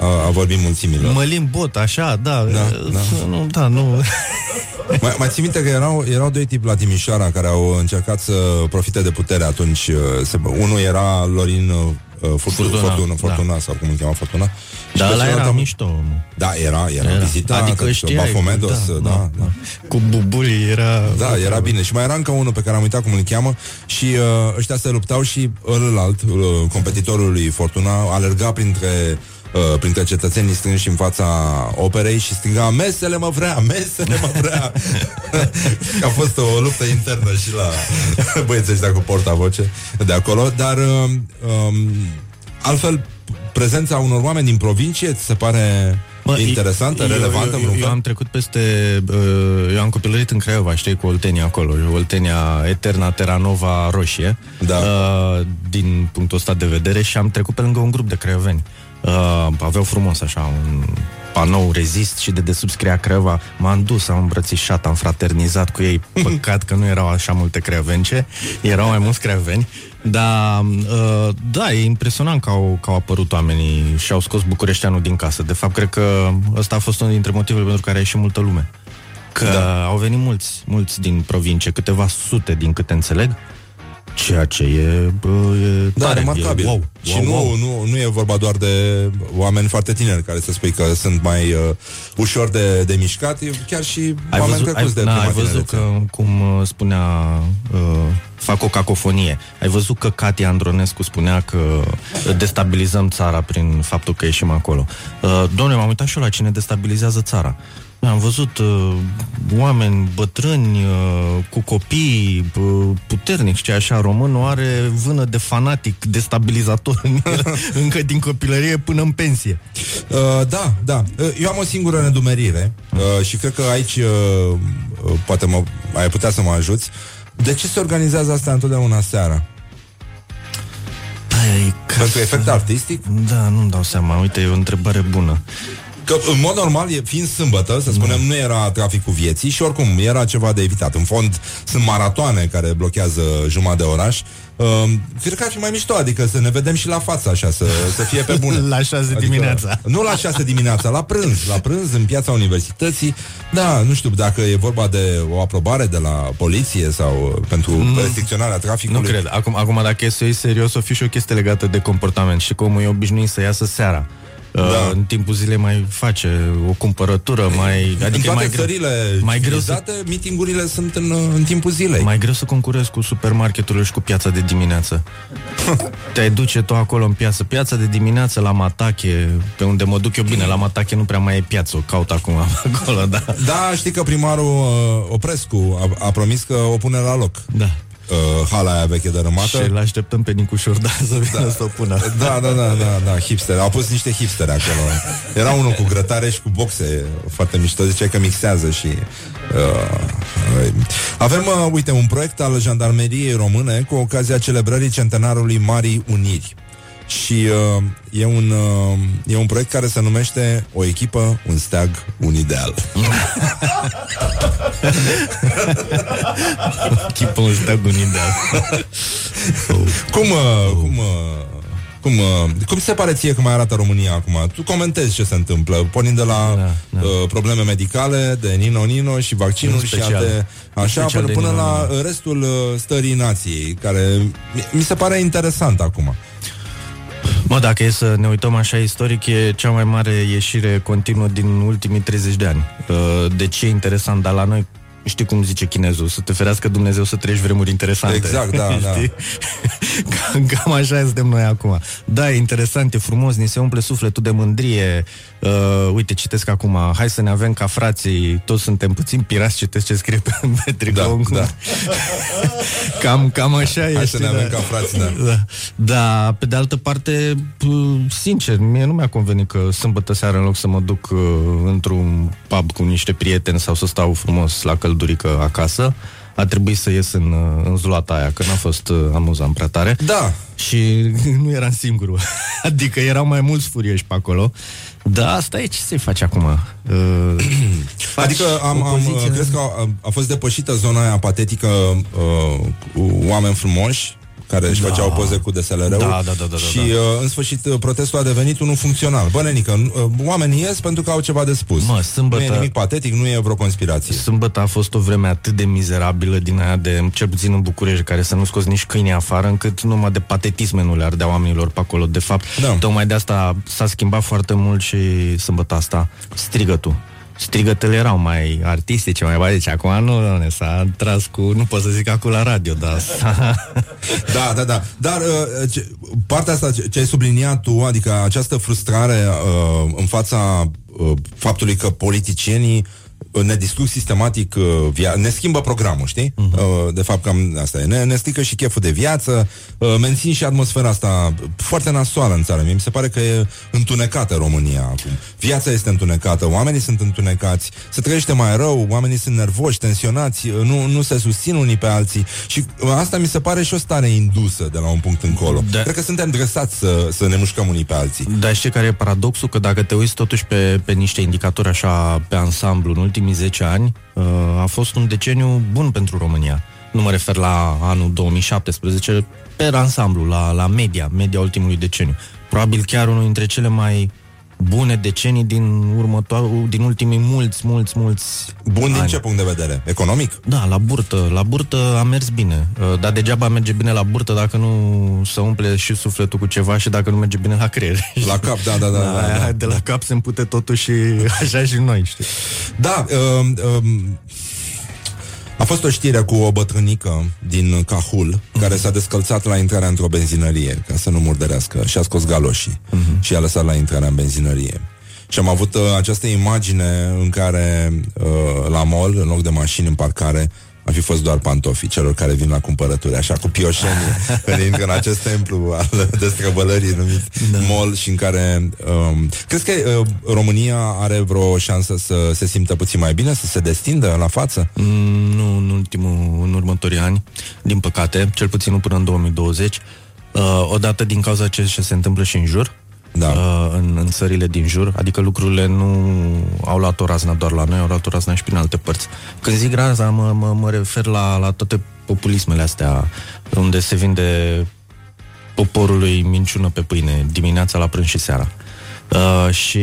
a, a vorbit mulțimilor. Mălin Bot, așa, da, Da, uh, da. Nu, da, nu. mai, mai țin minte că erau, erau doi tipi la Timișoara care au încercat să profite de putere atunci. uh, Se, unul era Lorin uh, Furtuna, Furtuna, Fortuna, da. Fortuna sau cum îl cheamă Fortuna. Și Da, pe ăla era celălalt- mișto. Da, era, era, era. vizitat, adică știai, Bafomedos, da, da, da, da. Cu bubuli era... Da, era bine. Și mai era încă unul pe care am uitat cum îl cheamă și uh, ăștia se luptau și ălălalt, uh, competitorul lui Fortuna, alerga printre uh, printre cetățenii strânși în fața operei și striga Mesele mă vrea, mesele mă vrea A fost o luptă internă și la băieții ăștia cu portavoce de acolo, dar uh, um, altfel prezența unor oameni din provincie ți se pare Mă, interesantă, eu- relevantă? Eu, vreun eu, eu fel? am trecut peste... Uh, eu am copilărit în Craiova, știi, cu Oltenia acolo. Oltenia Eterna Terra Nova Roșie. Da. Uh, din punctul ăsta de vedere și am trecut pe lângă un grup de creioveni. Uh, aveau frumos așa un panou rezist și de desubt scria Craiova. M-am dus, am îmbrățișat, am fraternizat cu ei. Păcat că nu erau așa multe creiovence, erau mai mulți creioveni. Dar, uh, da, e impresionant că au, că au apărut oamenii și au scos bucureșteanul din casă. De fapt, cred că ăsta a fost unul dintre motivele pentru care a ieșit multă lume. Că da. au venit mulți, mulți din provincie, câteva sute din câte înțeleg, Ceea ce e, bă, e Da, tare, remarcabil. E, wow, și wow, nu, wow. Nu, nu e vorba doar de oameni foarte tineri care să spui că sunt mai uh, ușor de, de mișcat, e chiar și Ai oameni văzut, ai, trecuți de na, prima ai văzut tinerețe. că, cum uh, spunea, uh, fac o cacofonie. Ai văzut că Katia Andronescu spunea că destabilizăm țara prin faptul că ieșim acolo. Uh, Doamne, m-am uitat și eu la cine destabilizează țara. Am văzut uh, oameni bătrâni uh, cu copii uh, puternici, ce așa, românul are vână de fanatic, destabilizator în el, încă din copilărie până în pensie. Uh, da, da. Uh, Eu am o singură nedumerire uh, și cred că aici uh, uh, poate mă, ai putea să mă ajuți. De ce se organizează asta întotdeauna seara? Păi, Pentru efect artistic? Da, nu-mi dau seama. Uite, e o întrebare bună. Că, în mod normal, e- fiind sâmbătă, să spunem, nu era traficul vieții și oricum era ceva de evitat. În fond, sunt maratoane care blochează jumătate de oraș. Uh, cred că ar fi mai mișto, adică să ne vedem și la față, așa, să, să fie pe bune. La șase dimineața. Nu la 6 dimineața, la prânz, la prânz în piața universității. Da, nu știu dacă e vorba de o aprobare de la poliție sau uh, pentru Nu. restricționarea Nu traficului. cred. Acum, acum dacă e să iei serios, o fi și o chestie legată de comportament și că omul e obișnuit să iasă seara. Da. Uh, în timpul zilei mai face o cumpărătură, mai... Adică în e toate mai greu, țările mai greu să, civilizate, mitingurile sunt în, uh, în timpul zilei. mai greu să concurezi cu supermarketurile și cu piața de dimineață. Te duce tu acolo în piață. Piața de dimineață la Matache, pe unde mă duc eu bine, la Matache nu prea mai e piață, o caut acum acolo, da. Da, știi că primarul uh, Oprescu a, a promis că o pune la loc. Da. Uh, hala aia veche dărâmată. Și îl așteptăm pe Nicu Șorda să vină da. să o pună. Da, da, da, da, da, hipster. Au pus niște hipstere acolo. Era unul cu grătare și cu boxe foarte mișto. Zicea că mixează și... Uh, avem, uh, uite, un proiect al Jandarmeriei Române cu ocazia celebrării centenarului Marii Uniri. Și uh, e, un, uh, e un proiect care se numește O echipă, un steag, un ideal. Chipă un steag un ideal. Cum, uh, cum, uh, cum, uh, cum se pare ție că mai arată România acum? Tu comentezi ce se întâmplă, pornind de la da, da. Uh, probleme medicale, de Nino-Nino și vaccinuri În și special. alte... În Așa, special până, de până la Nino-Nino. restul uh, stării nației, care mi- mi se pare interesant acum. Mă, dacă e să ne uităm așa istoric, e cea mai mare ieșire continuă din ultimii 30 de ani. Uh, De ce e interesant, dar la noi Știi cum zice chinezul, să te ferească Dumnezeu să treci vremuri interesante. Exact, da, da. Știi? Cam, cam așa suntem noi acum. Da, e interesant, e frumos, ni se umple sufletul de mândrie. Uh, uite, citesc acum, hai să ne avem ca frații, toți suntem puțin pirați, citesc ce scrie pe, pe tricou. Da, da. cam, cam așa e. Hai să știi, ne avem da. ca frați, da. Da. da, pe de altă parte, p- sincer, mie nu mi-a convenit că sâmbătă seara, în loc să mă duc uh, într-un pub cu niște prieteni sau să stau frumos la căldurică acasă, a trebuit să ies în, uh, în zluata aia, că n-a fost uh, amuzant prea tare. Da. Și nu eram singurul. adică erau mai mulți furioși pe acolo. Da, asta e ce se face acum. Uh, faci Adică am, am, opoziție- crezi că a, a fost depășită zona aia patetică uh, cu oameni frumoși care își Da. făceau poze cu DSLR-ul Da, da, da, da, da, și da. uh, în sfârșit uh, protestul a devenit unul funcțional. Bă, nenică, uh, oamenii ies pentru că au ceva de spus. Mă, sâmbătă- Nu e nimic patetic, nu e vreo conspirație. Sâmbătă a fost o vreme atât de mizerabilă din aia de, cel puțin în București, care să nu scoți nici câini afară, încât numai de patetisme nu le ardea oamenilor pe acolo. De fapt, Da. tocmai de asta s-a schimbat foarte mult și sâmbătă asta strigătul. Strigătele erau mai artistice, mai mai deci acum nu, doamne, s-a tras cu, nu pot să zic acum la radio, dar s-a... Da, da, da. Dar uh, ce, partea asta ce, ce ai subliniat tu, adică această frustrare uh, în fața uh, faptului că politicienii uh, ne distrug sistematic uh, via- ne schimbă programul, știi? Uh-huh. Uh, de fapt, cam asta e. Ne, ne strică și cheful de viață, uh, mențin și atmosfera asta foarte nasoală în țară. Mie mi se pare că e întunecată România acum. Viața este întunecată, oamenii sunt întunecați, se trăiește mai rău, oamenii sunt nervoși, tensionați, uh, nu, nu se susțin unii pe alții și uh, asta mi se pare și o stare indusă de la un punct încolo. Da. Cred că suntem dresați să, să ne mușcăm unii pe alții. Dar știi care e paradoxul? Că dacă te uiți totuși pe, pe niște indicatori așa pe ansamblu în ultimii 10 ani, uh, a fost un deceniu bun pentru România. Nu mă refer la anul 2017, pe ansamblu, la, la media, media ultimului deceniu. Probabil chiar unul dintre cele mai bune decenii din următoarul, din ultimii mulți, mulți, mulți Bun din ani. ce punct de vedere? Economic? Da, la burtă. La burtă a mers bine. Uh, Dar degeaba merge bine la burtă dacă nu se umple și sufletul cu ceva și dacă nu merge bine la creier. La cap, da, da, da, da, aia da. De la cap se împute totul și așa și noi, știi? Da, um, um, a fost o știre cu o bătrânică din Cahul care s-a descălțat la intrarea într-o benzinărie ca să nu murdărească și a scos galoșii și a lăsat la intrarea în benzinărie. Și am avut uh, această imagine în care uh, la mall, în loc de mașini în parcare, ar fi fost doar pantofii celor care vin la cumpărături, așa cu pioșenii, când intră în acest templu al destrăbălării numit da. mall și în care... Um, crezi că uh, România are vreo șansă să se simtă puțin mai bine, să se destindă la față? Mm, Nu în ultimul, în următorii ani, din păcate, cel puțin nu până în 2020. Uh, odată din cauza ce ce se întâmplă și în jur, da. uh, în, în țările din jur, adică lucrurile nu au luat o razna doar la noi, au luat o razna și prin alte părți. Când zic razna, mă, mă, mă refer la, la toate populismele astea, unde se vinde poporului minciună pe pâine, dimineața la prânz și seara. Uh, și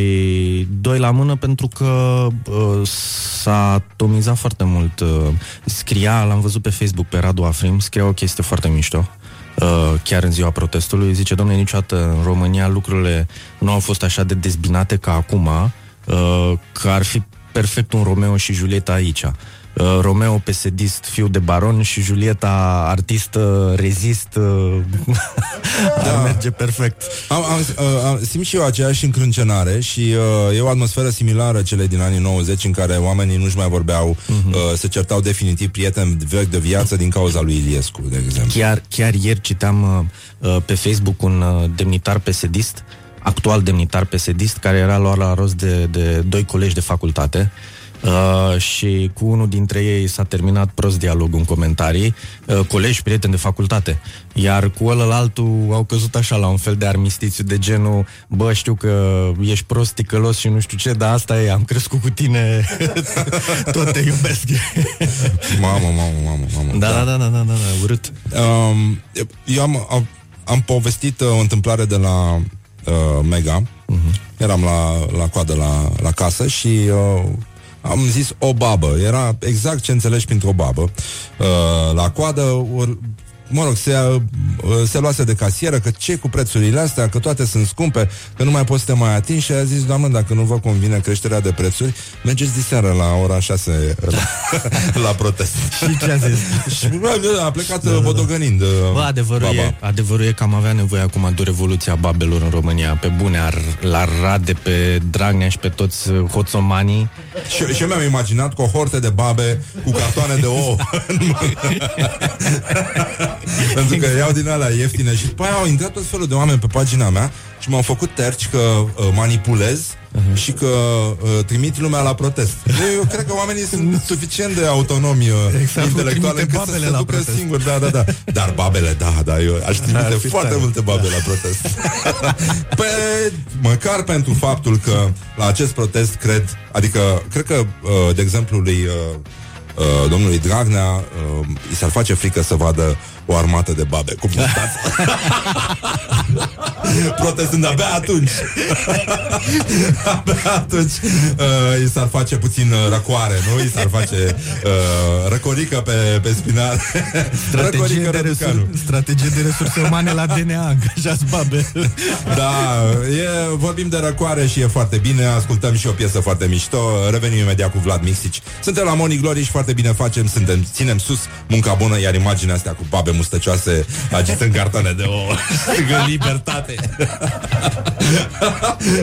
doi la mână pentru că uh, s-a atomizat foarte mult. Uh, scria, l-am văzut pe Facebook pe Radu Afrim, scria o chestie foarte mișto. Uh, chiar în ziua protestului, zice, domnule, niciodată în România lucrurile nu au fost așa de dezbinate ca acum, uh, că ar fi perfect un Romeo și Julieta aici. Uh, Romeo pesedist, fiu de baron și Julieta artistă, rezist, uh, da. ar merge perfect. Am, am, uh, am, simt și eu aceeași încrâncenare și uh, e o atmosferă similară celei din anii 90 în care oamenii nu-și mai vorbeau, uh-huh. uh, se certau definitiv prieteni vechi de viață din cauza lui Iliescu, de exemplu. Chiar, chiar ieri citeam uh, uh, pe Facebook un uh, demnitar pesedist, actual demnitar pesedist, care era luat la rost de, de doi colegi de facultate Uh, și cu unul dintre ei s-a terminat prost dialogul în comentarii, uh, colegi, prieteni de facultate. Iar cu ălălaltul au căzut așa la un fel de armistițiu de genul, bă, știu că ești prost, ticălos și nu știu ce, dar asta e, am crescut cu tine, tot te iubesc. mamă, mamă, mamă, mamă. Da, da, da, da, da, da, da urât. Um, eu am, am, am povestit uh, o întâmplare de la uh, Mega. Uh-huh. Eram la, la coadă la, la casă și uh, am zis o babă. Era exact ce înțelegi printr-o babă. Uh, la coadă, or, mă rog, se, uh, se luase de casieră că ce cu prețurile astea, că toate sunt scumpe, că nu mai poți să te mai atingi și a zis, doamnă, dacă nu vă convine creșterea de prețuri, mergeți diseară la ora 6 la, la protest. Și ce a zis? și a plecat da, da, da. bodogănind. uh, Bă, adevărul baba. e, adevărul e că am avea nevoie acum de o revoluție a babelor în România. Pe bune, ar, l-ar rade pe Dragnea și pe toți uh, hoțomanii. Și, și eu mi-am imaginat cohorte de babe cu cartoane de ouă. Pentru că iau din alea ieftine și după aia au intrat tot felul de oameni pe pagina mea și m-au făcut terci că uh, manipulez uh-huh. și că uh, trimit lumea la protest. Eu, eu cred că oamenii sunt suficient de autonomi uh, Exact, intelectuale trimite încât să babele se la ducă protest. singuri. Da, da, da. Dar babele, da, da, eu aș trimite Ar fi foarte tare. multe babe la protest. Pe, măcar pentru faptul că la acest protest cred, adică cred că, uh, de exemplu, lui uh, uh, domnului Dragnea uh, i s-ar face frică să vadă o armată de babe cu mustață. Protestând abia atunci. abia atunci uh, i s-ar face puțin uh, răcoare, nu? I s-ar face uh, răcorică pe, pe spinare. Strategie Răcorică de, răducanu. resur- strategie de resurse umane la DNA, angajați babe. Da, e, vorbim de răcoare și e foarte bine Ascultăm și o piesă foarte mișto Revenim imediat cu Vlad Mixici Suntem la Morning Glory și foarte bine facem Suntem, Ținem sus munca bună Iar imaginea asta cu babe mustăcioase Agitând cartoane de ouă Strigând libertate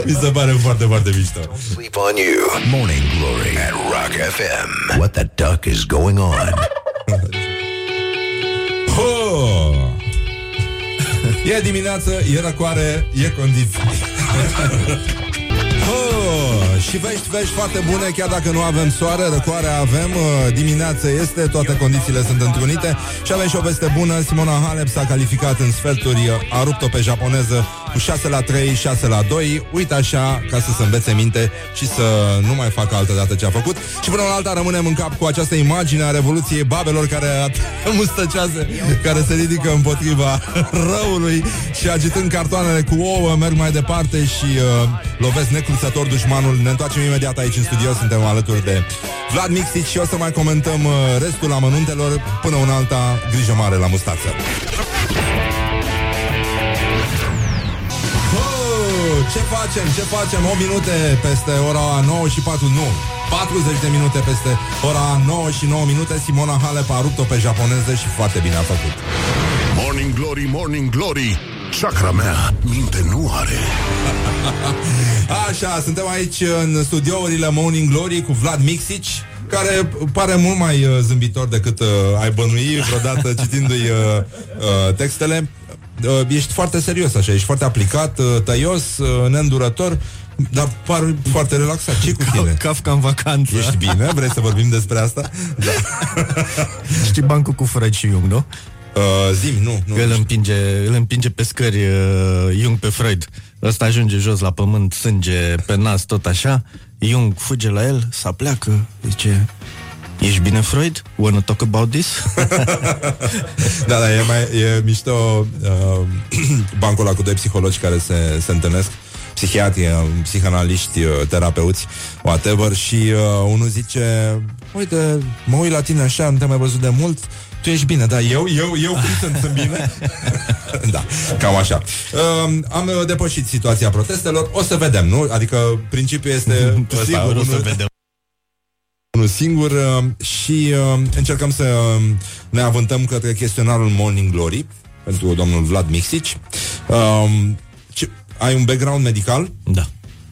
Mi se pare foarte, foarte mișto Sleep on you. Morning Glory at Rock FM. What the duck is going on? oh! E dimineață, e răcoare, e condiții Oh, și vești, vești foarte bune Chiar dacă nu avem soare, răcoare avem uh, Dimineață este, toate condițiile sunt întrunite Și avem și o veste bună Simona Halep s-a calificat în sferturi A rupt-o pe japoneză cu 6 la 3, 6 la 2, uite așa, ca să se învețe minte și să nu mai facă altă dată ce a făcut. Și până la alta rămânem în cap cu această imagine a Revoluției Babelor care mustăcează, care se ridică împotriva răului și agitând cartoanele cu ouă, merg mai departe și uh, lovesc necruțător dușmanul. Ne întoarcem imediat aici în studio, suntem alături de Vlad Mixic și o să mai comentăm uh, restul amănuntelor până un alta grijă mare la mustață. Oh, ce facem? Ce facem? 8 minute peste ora 9 și 4, nu 40 de minute peste ora 9 și 9 minute Simona Halep a rupt-o pe japoneză și foarte bine a făcut Morning Glory, Morning Glory Chakra mea, minte nu are Așa, suntem aici în studiourile Morning Glory cu Vlad Mixici care pare mult mai uh, zâmbitor decât uh, ai bănui vreodată citindu-i uh, uh, textele. Uh, ești foarte serios așa, ești foarte aplicat, uh, tăios, uh, neîndurător, dar par foarte relaxat. ce cu tine? Kafka în vacanță. Ești bine? Vrei să vorbim despre asta? Da. Știi bancul cu Freud și Jung, nu? Uh, zim, nu. nu îl, împinge, îl împinge pe scări uh, Jung pe Freud. Ăsta ajunge jos la pământ, sânge pe nas, tot așa. Jung fuge la el, să pleacă, zice... Ești bine, Freud? Wanna talk about this? da, da, e, mai, e mișto uh, bancul ăla cu doi psihologi care se, se întâlnesc psihiatri, uh, psihanaliști, uh, terapeuți, whatever, și uh, unul zice, uite, mă uit la tine așa, nu te-am mai văzut de mult, tu ești bine, da, eu, eu, eu cum sunt, sunt bine? da, cam așa. Uh, am uh, depășit situația protestelor, o să vedem, nu? Adică principiul este ăsta, Sigur, o unul- să vedem. unul singur uh, și uh, încercăm să uh, ne avântăm către chestionarul Morning Glory pentru domnul Vlad Mixici. Uh, ce, ai un background medical? Da.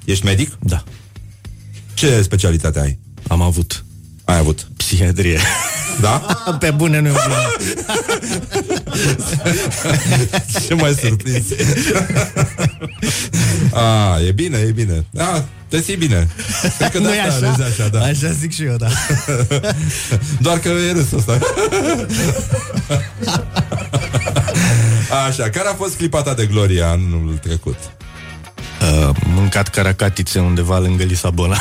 Ești medic? Da. Ce specialitate ai? Am avut. Ai avut? Psihiatrie. Da? Pe bune nu e Ce mai surprins? A, e bine, e bine. Da, te ții bine. Cred că de Nu e asta așa? râzi așa, da. Așa zic și eu, da. Doar că e râs ăsta. Așa, care a fost clipa ta de glorie anul trecut? Uh, mâncat caracatițe undeva lângă Lisabona.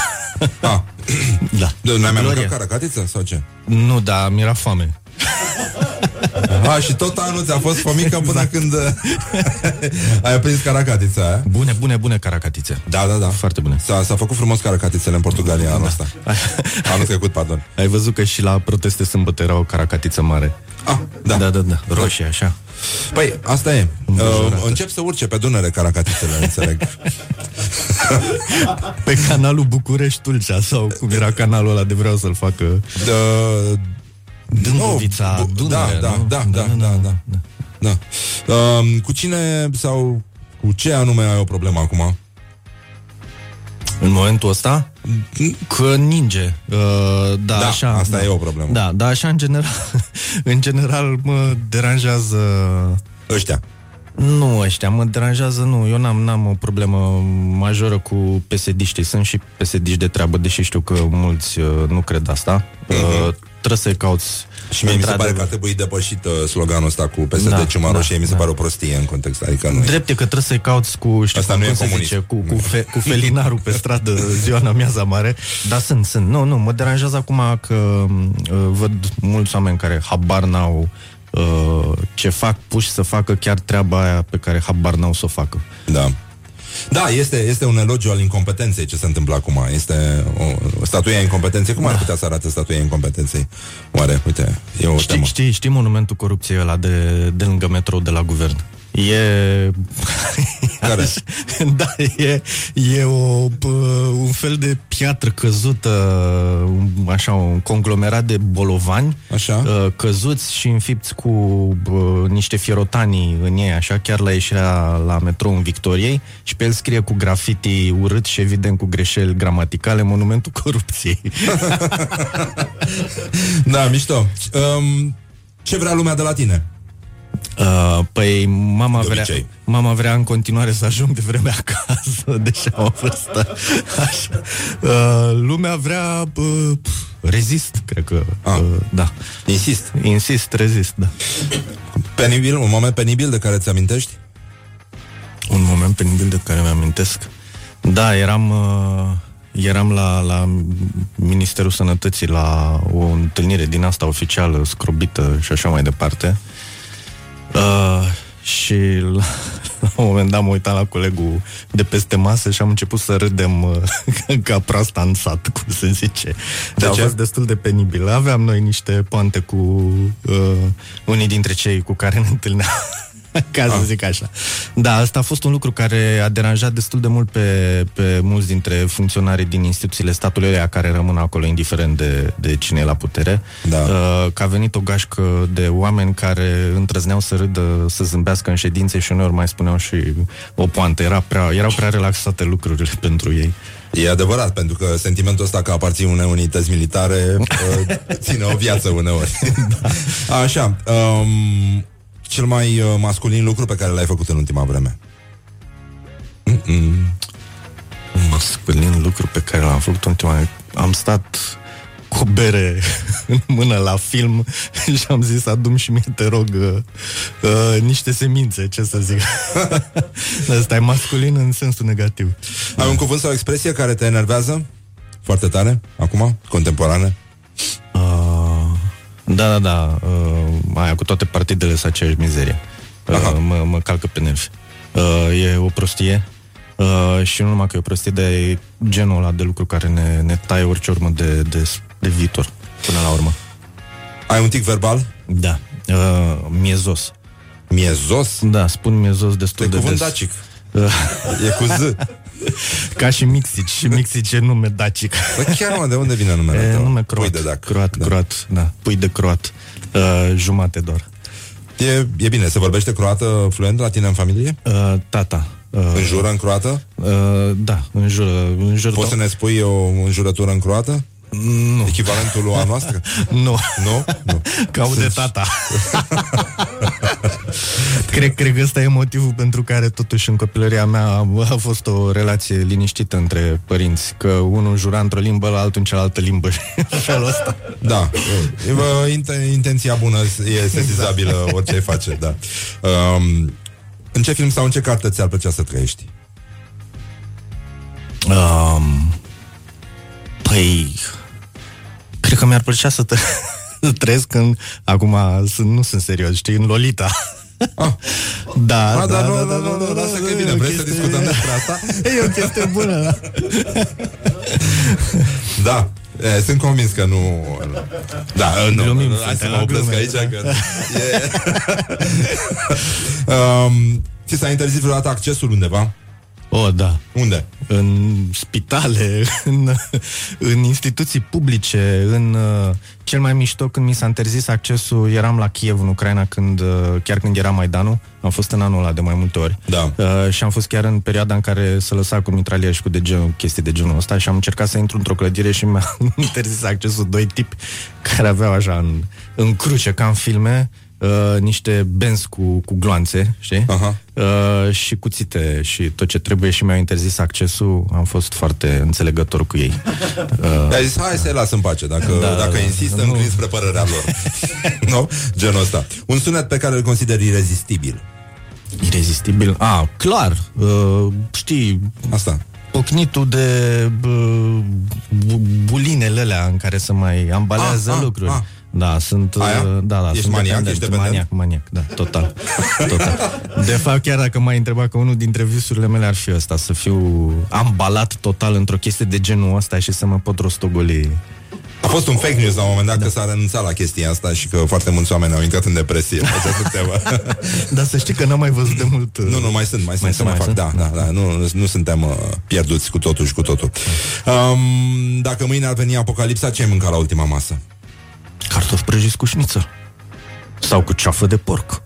Ah. da. De, n-ai mai Glorie. mâncat caracatiță sau ce? Nu, da, mi-era foame. A, și tot anul ți-a fost fomică până când ai aprins caracatița aia. Bune, bune, bune caracatițe. Da, da, da. Foarte bune. S-a, s-a făcut frumos caracatițele în Portugalia anul ăsta. Anul trecut, pardon. Ai văzut că și la proteste sâmbătă era o caracatiță mare. Ah, da. Da, da, da. Roșie, așa. Păi, asta e. Uh, Îmbujurată. încep să urce pe Dunăre caracatițele, înțeleg. Pe canalul București-Tulcea sau cum era canalul ăla de vreau să-l facă Uh, Dâmbovița, bu- Dunăre, da, nu? da, da, da, da, da, da. Uh, cu cine sau cu ce anume ai o problemă acum? În momentul ăsta Că ninge uh, da, Da, așa, asta da. e o problemă. Da, da, așa în general În general mă deranjează Ăștia Nu ăștia, mă deranjează Nu, eu n-am, n-am o problemă majoră cu psd Sunt și psd de treabă Deși știu că mulți uh, nu cred asta uh, Trebuie să-i cauți Și mie mi se pare într-adevăr. că ar trebui depășit uh, sloganul ăsta cu PSD Da, da, Ciuma da, Roșie, mi se da. pare o prostie în context, adică nu e. Drept e că trebuie să-i cauți cu, știu Asta cum, nu e cum se comunism. zice, cu, cu, fe, cu felinarul pe stradă ziua în amiaza mare, dar sunt, sunt. Nu, nu, mă deranjează acum că uh, văd mulți oameni care habar n-au uh, ce fac, puși să facă chiar treaba aia pe care habar n-au să o facă. Da. Da, este, este un elogiu al incompetenței ce se întâmplă acum. Este o statuia incompetenței. Cum ar putea să arate statuia incompetenței? Oare, uite, e o Știi, temă. știi, știi monumentul corupției ăla de, de lângă metrou de la guvern? E... Care? da, e, e o, pă, un fel de piatră căzută, un- așa, un conglomerat de bolovani Așa. uh, căzuți și înfipți cu uh, niște fierotanii în ei, așa, chiar la ieșirea la metrou în Victoriei și pe el scrie cu grafiti urât și evident cu greșeli gramaticale monumentul corupției. Da, mișto. Um, ce vrea lumea de la tine? Uh, păi mama De vrea, obicei. mama vrea în continuare să ajung de vreme acasă, deși am o vârstă. Așa. Uh, lumea vrea uh, pf, rezist, cred că. Uh, da. Insist. Insist, rezist, da. Penibil, un moment penibil de care ți amintești? Un moment penibil de care mi-amintesc. Da, eram, uh, eram la, la Ministerul Sănătății la o întâlnire din asta oficială, scrobită și așa mai departe. Uh, și la, la un moment dat mă uitam la colegul de peste masă și am început să râdem uh, ca proasta în sat, cum se zice. De Deci a ce? fost destul de penibil. Aveam noi niște poante cu uh, unii dintre cei cu care ne întâlneam. ca să zic așa. Da, asta a fost un lucru care a deranjat destul de mult pe, pe mulți dintre funcționarii din instituțiile statului ăia care rămân acolo, indiferent de, de cine e la putere. Da. Uh, că a venit o gașcă de oameni care întrăzneau să râdă, să zâmbească în ședințe și uneori mai spuneau și o poantă. Era prea, erau prea relaxate lucrurile pentru ei. E adevărat, pentru că sentimentul ăsta că aparții unei unități militare uh, ține o viață uneori. Așa, um, cel mai uh, masculin lucru pe care l-ai făcut în ultima vreme? Mm-mm. Masculin lucru pe care l-am făcut în ultima... Am stat cu o bere în mână la film și am zis adu și mie, te rog, uh, uh, niște semințe, ce să zic. Asta e masculin în sensul negativ. Ai un cuvânt sau o expresie care te enervează foarte tare, acum, contemporane? Uh, da, da, da. Uh, aia cu toate partidele sunt aceeași mizerie. Uh, mă, mă calcă pe nervi. Uh, e o prostie. Uh, și nu numai că e o prostie, dar e genul ăla de lucru care ne, ne taie orice urmă de, de, de viitor, până la urmă. Ai un tic verbal? Da. Uh, miezos. Miezos? Da, spun miezos destul E de cuvânt des. dacic. Uh, E cu Z. Ca și Mixici. Și Mixici e nume dacic. Bă, chiar mă, de unde vine numele E tău? nume croat. Pui de dac. Croat, da. croat, da. Pui de croat. Uh, jumate doar. E, e bine, se vorbește croată fluent la tine în familie? Uh, tata. Uh, În jură în croată? Uh, da, în jur, în jur Poți să ne spui o înjurătură în croată? Nu. Echivalentul lui a noastră? Nu. Nu? Nu. Ca de tata. cred, cred că ăsta e motivul pentru care totuși în copilăria mea a, a fost o relație liniștită între părinți, că unul jura într-o limbă, la altul în cealaltă limbă și în felul ăsta. Da. E, bă, int- intenția bună e sesizabilă Exact. orice ai face, da. Um, în ce film sau în ce carte ți-ar plăcea să trăiești? Um, păi, cred că mi-ar plăcea să, t- să trăiesc în... Acum sunt, nu sunt serios, știi, în Lolita. Ah. Da, Ah, da, dar da, nu, da, nu, da, nu, da, nu, da, lasă da, că e da, bine, e o vrei să chestie- discutăm despre asta? E o chestie bună, da. Da, e, sunt convins că nu... Da, nu, Glumim, nu, hai să frate, mă la opresc glume, aici, da. că... E... um, ți s-a interzis vreodată accesul undeva? O, da. Unde? În spitale, în, în instituții publice, în uh, cel mai mișto când mi s-a interzis accesul, eram la Kiev, în Ucraina, când, uh, chiar când era Maidanul. Am fost în anul ăla de mai multe ori. Da. Uh, și am fost chiar în perioada în care se lăsa cu mitralier și cu de genul, chestii de genul ăsta și am încercat să intru într-o clădire și mi-a interzis accesul doi tipi care aveau așa în, în cruce, ca în filme, uh, niște benzi cu, cu gloanțe, știi? Aha. Uh, și cuțite și tot ce trebuie și mi-au interzis accesul, am fost foarte înțelegător cu ei. Uh, Ai zis, hai să-i las în pace, dacă, Da, dacă da, insistă, nu. înclin spre părerea lor. nu? Genul ăsta. Un sunet pe care îl consideri irezistibil. Irezistibil? Ah, clar. Uh, știi... Asta. Pocnitul de uh, bu- bulinele alea în care se mai ambalează Ah, ah, lucruri. ah. Da, sunt... uh, Aia? Da, da, Ești sunt maniac? dependent. Ești dependent? Maniac, maniac, da, total. total. De fapt, chiar dacă m-ai întrebat că unul dintre visurile mele ar fi ăsta, să fiu ambalat total într-o chestie de genul ăsta și să mă pot rostogoli A fost un fake news la un moment dat da. că s-a renunțat la chestia asta și că foarte mulți oameni au intrat în depresie. pe această temă. Dar să știi că n-am mai văzut de mult... Nu, nu, mai sunt, mai, Mai sunt, sunt, mai mai fac. sunt? Da, da, da, nu, nu suntem uh, pierduți cu totul și cu totul. Um, dacă mâine ar veni apocalipsa, ce ai mâncat la ultima masă? Cartofi prăjiți cu șniță. Sau cu ceafă de porc.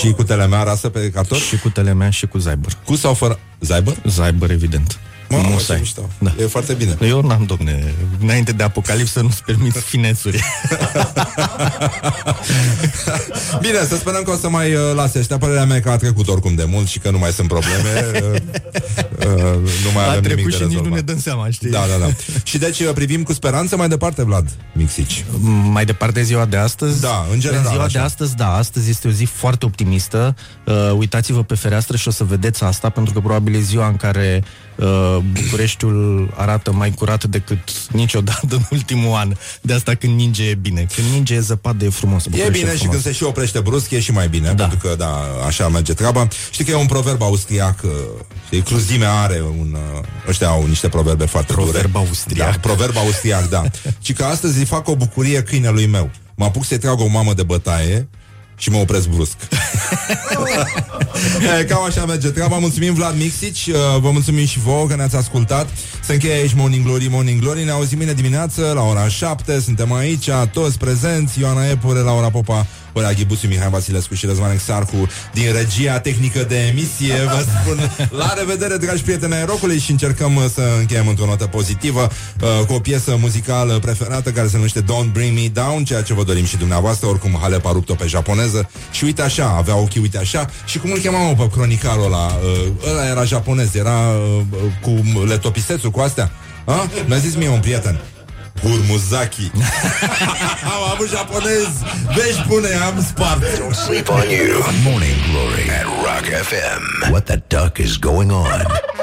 și cu telemea rasă pe cartofi? Și cu telemea și cu zaibăr. Cu sau fără zaibăr? Zaibăr, evident. Mă, ce Musai. mișto. Da. E foarte bine. Eu n-am, domne, înainte de apocalipsă nu-ți permit finețuri. Bine, să sperăm că o să mai uh, lase ăștia. Părerea mea e că a trecut oricum de mult și că nu mai sunt probleme. Uh, uh, nu mai A avem trecut nimic de și nici rezolvat. nu ne dăm seama, știi? Da, da, da. și deci uh, privim cu speranță mai departe, Vlad Mixici. Mai departe ziua de astăzi? Da, în general, În ziua așa. de astăzi, da, astăzi este o zi foarte optimistă. Uh, uitați-vă pe fereastră și o să vedeți asta, pentru că probabil e ziua în care uh, Bucureștiul arată mai curat decât niciodată în ultimul an. De asta când ninge e bine. Când ninge e zăpadă e frumos. E București bine și frumos. când se și oprește brusc e și mai bine, da. pentru că, da, așa merge treaba. Știi că e un proverb austriac, uh, știi, cruzimea are un... uh, Ăștia au niște proverbe foarte Proverb dure. austriac. Da, proverb austriac, da. și că astăzi îi fac o bucurie câinelui meu. Mă apuc să-i trag o mamă de bătaie și mă opresc brusc. E, Cam așa merge treaba. Mulțumim Vlad Mixici, uh, vă mulțumim și vouă că ne-ați ascultat. Se încheie aici Morning Glory, Morning Glory. Ne auzim mâine dimineață la ora 7. Suntem aici, toți prezenți. Ioana Epure, Laura Popa, Horea Ghibuțiu, Mihai Vasilescu și Răzvan Exarcu din regia tehnică de emisie. Vă spun la revedere, dragi prieteni ai rocului și încercăm uh, să încheiem într-o notă pozitivă uh, cu o piesă muzicală preferată care se numește Don't Bring Me Down, ceea ce vă dorim și dumneavoastră, oricum Halep a rupt-o pe japoneză și uite așa, avea ochii, uite așa și cum îl chemam pe cronicarul ăla, uh, ăla era japonez, era uh, cu letopisețul, cu astea. A? Mi-a zis mie un prieten. Urmuzaki. Am avut japonez. Vezi, pune, am spart. Don't sleep on you. Morning Glory at Rock FM. What the duck is going on?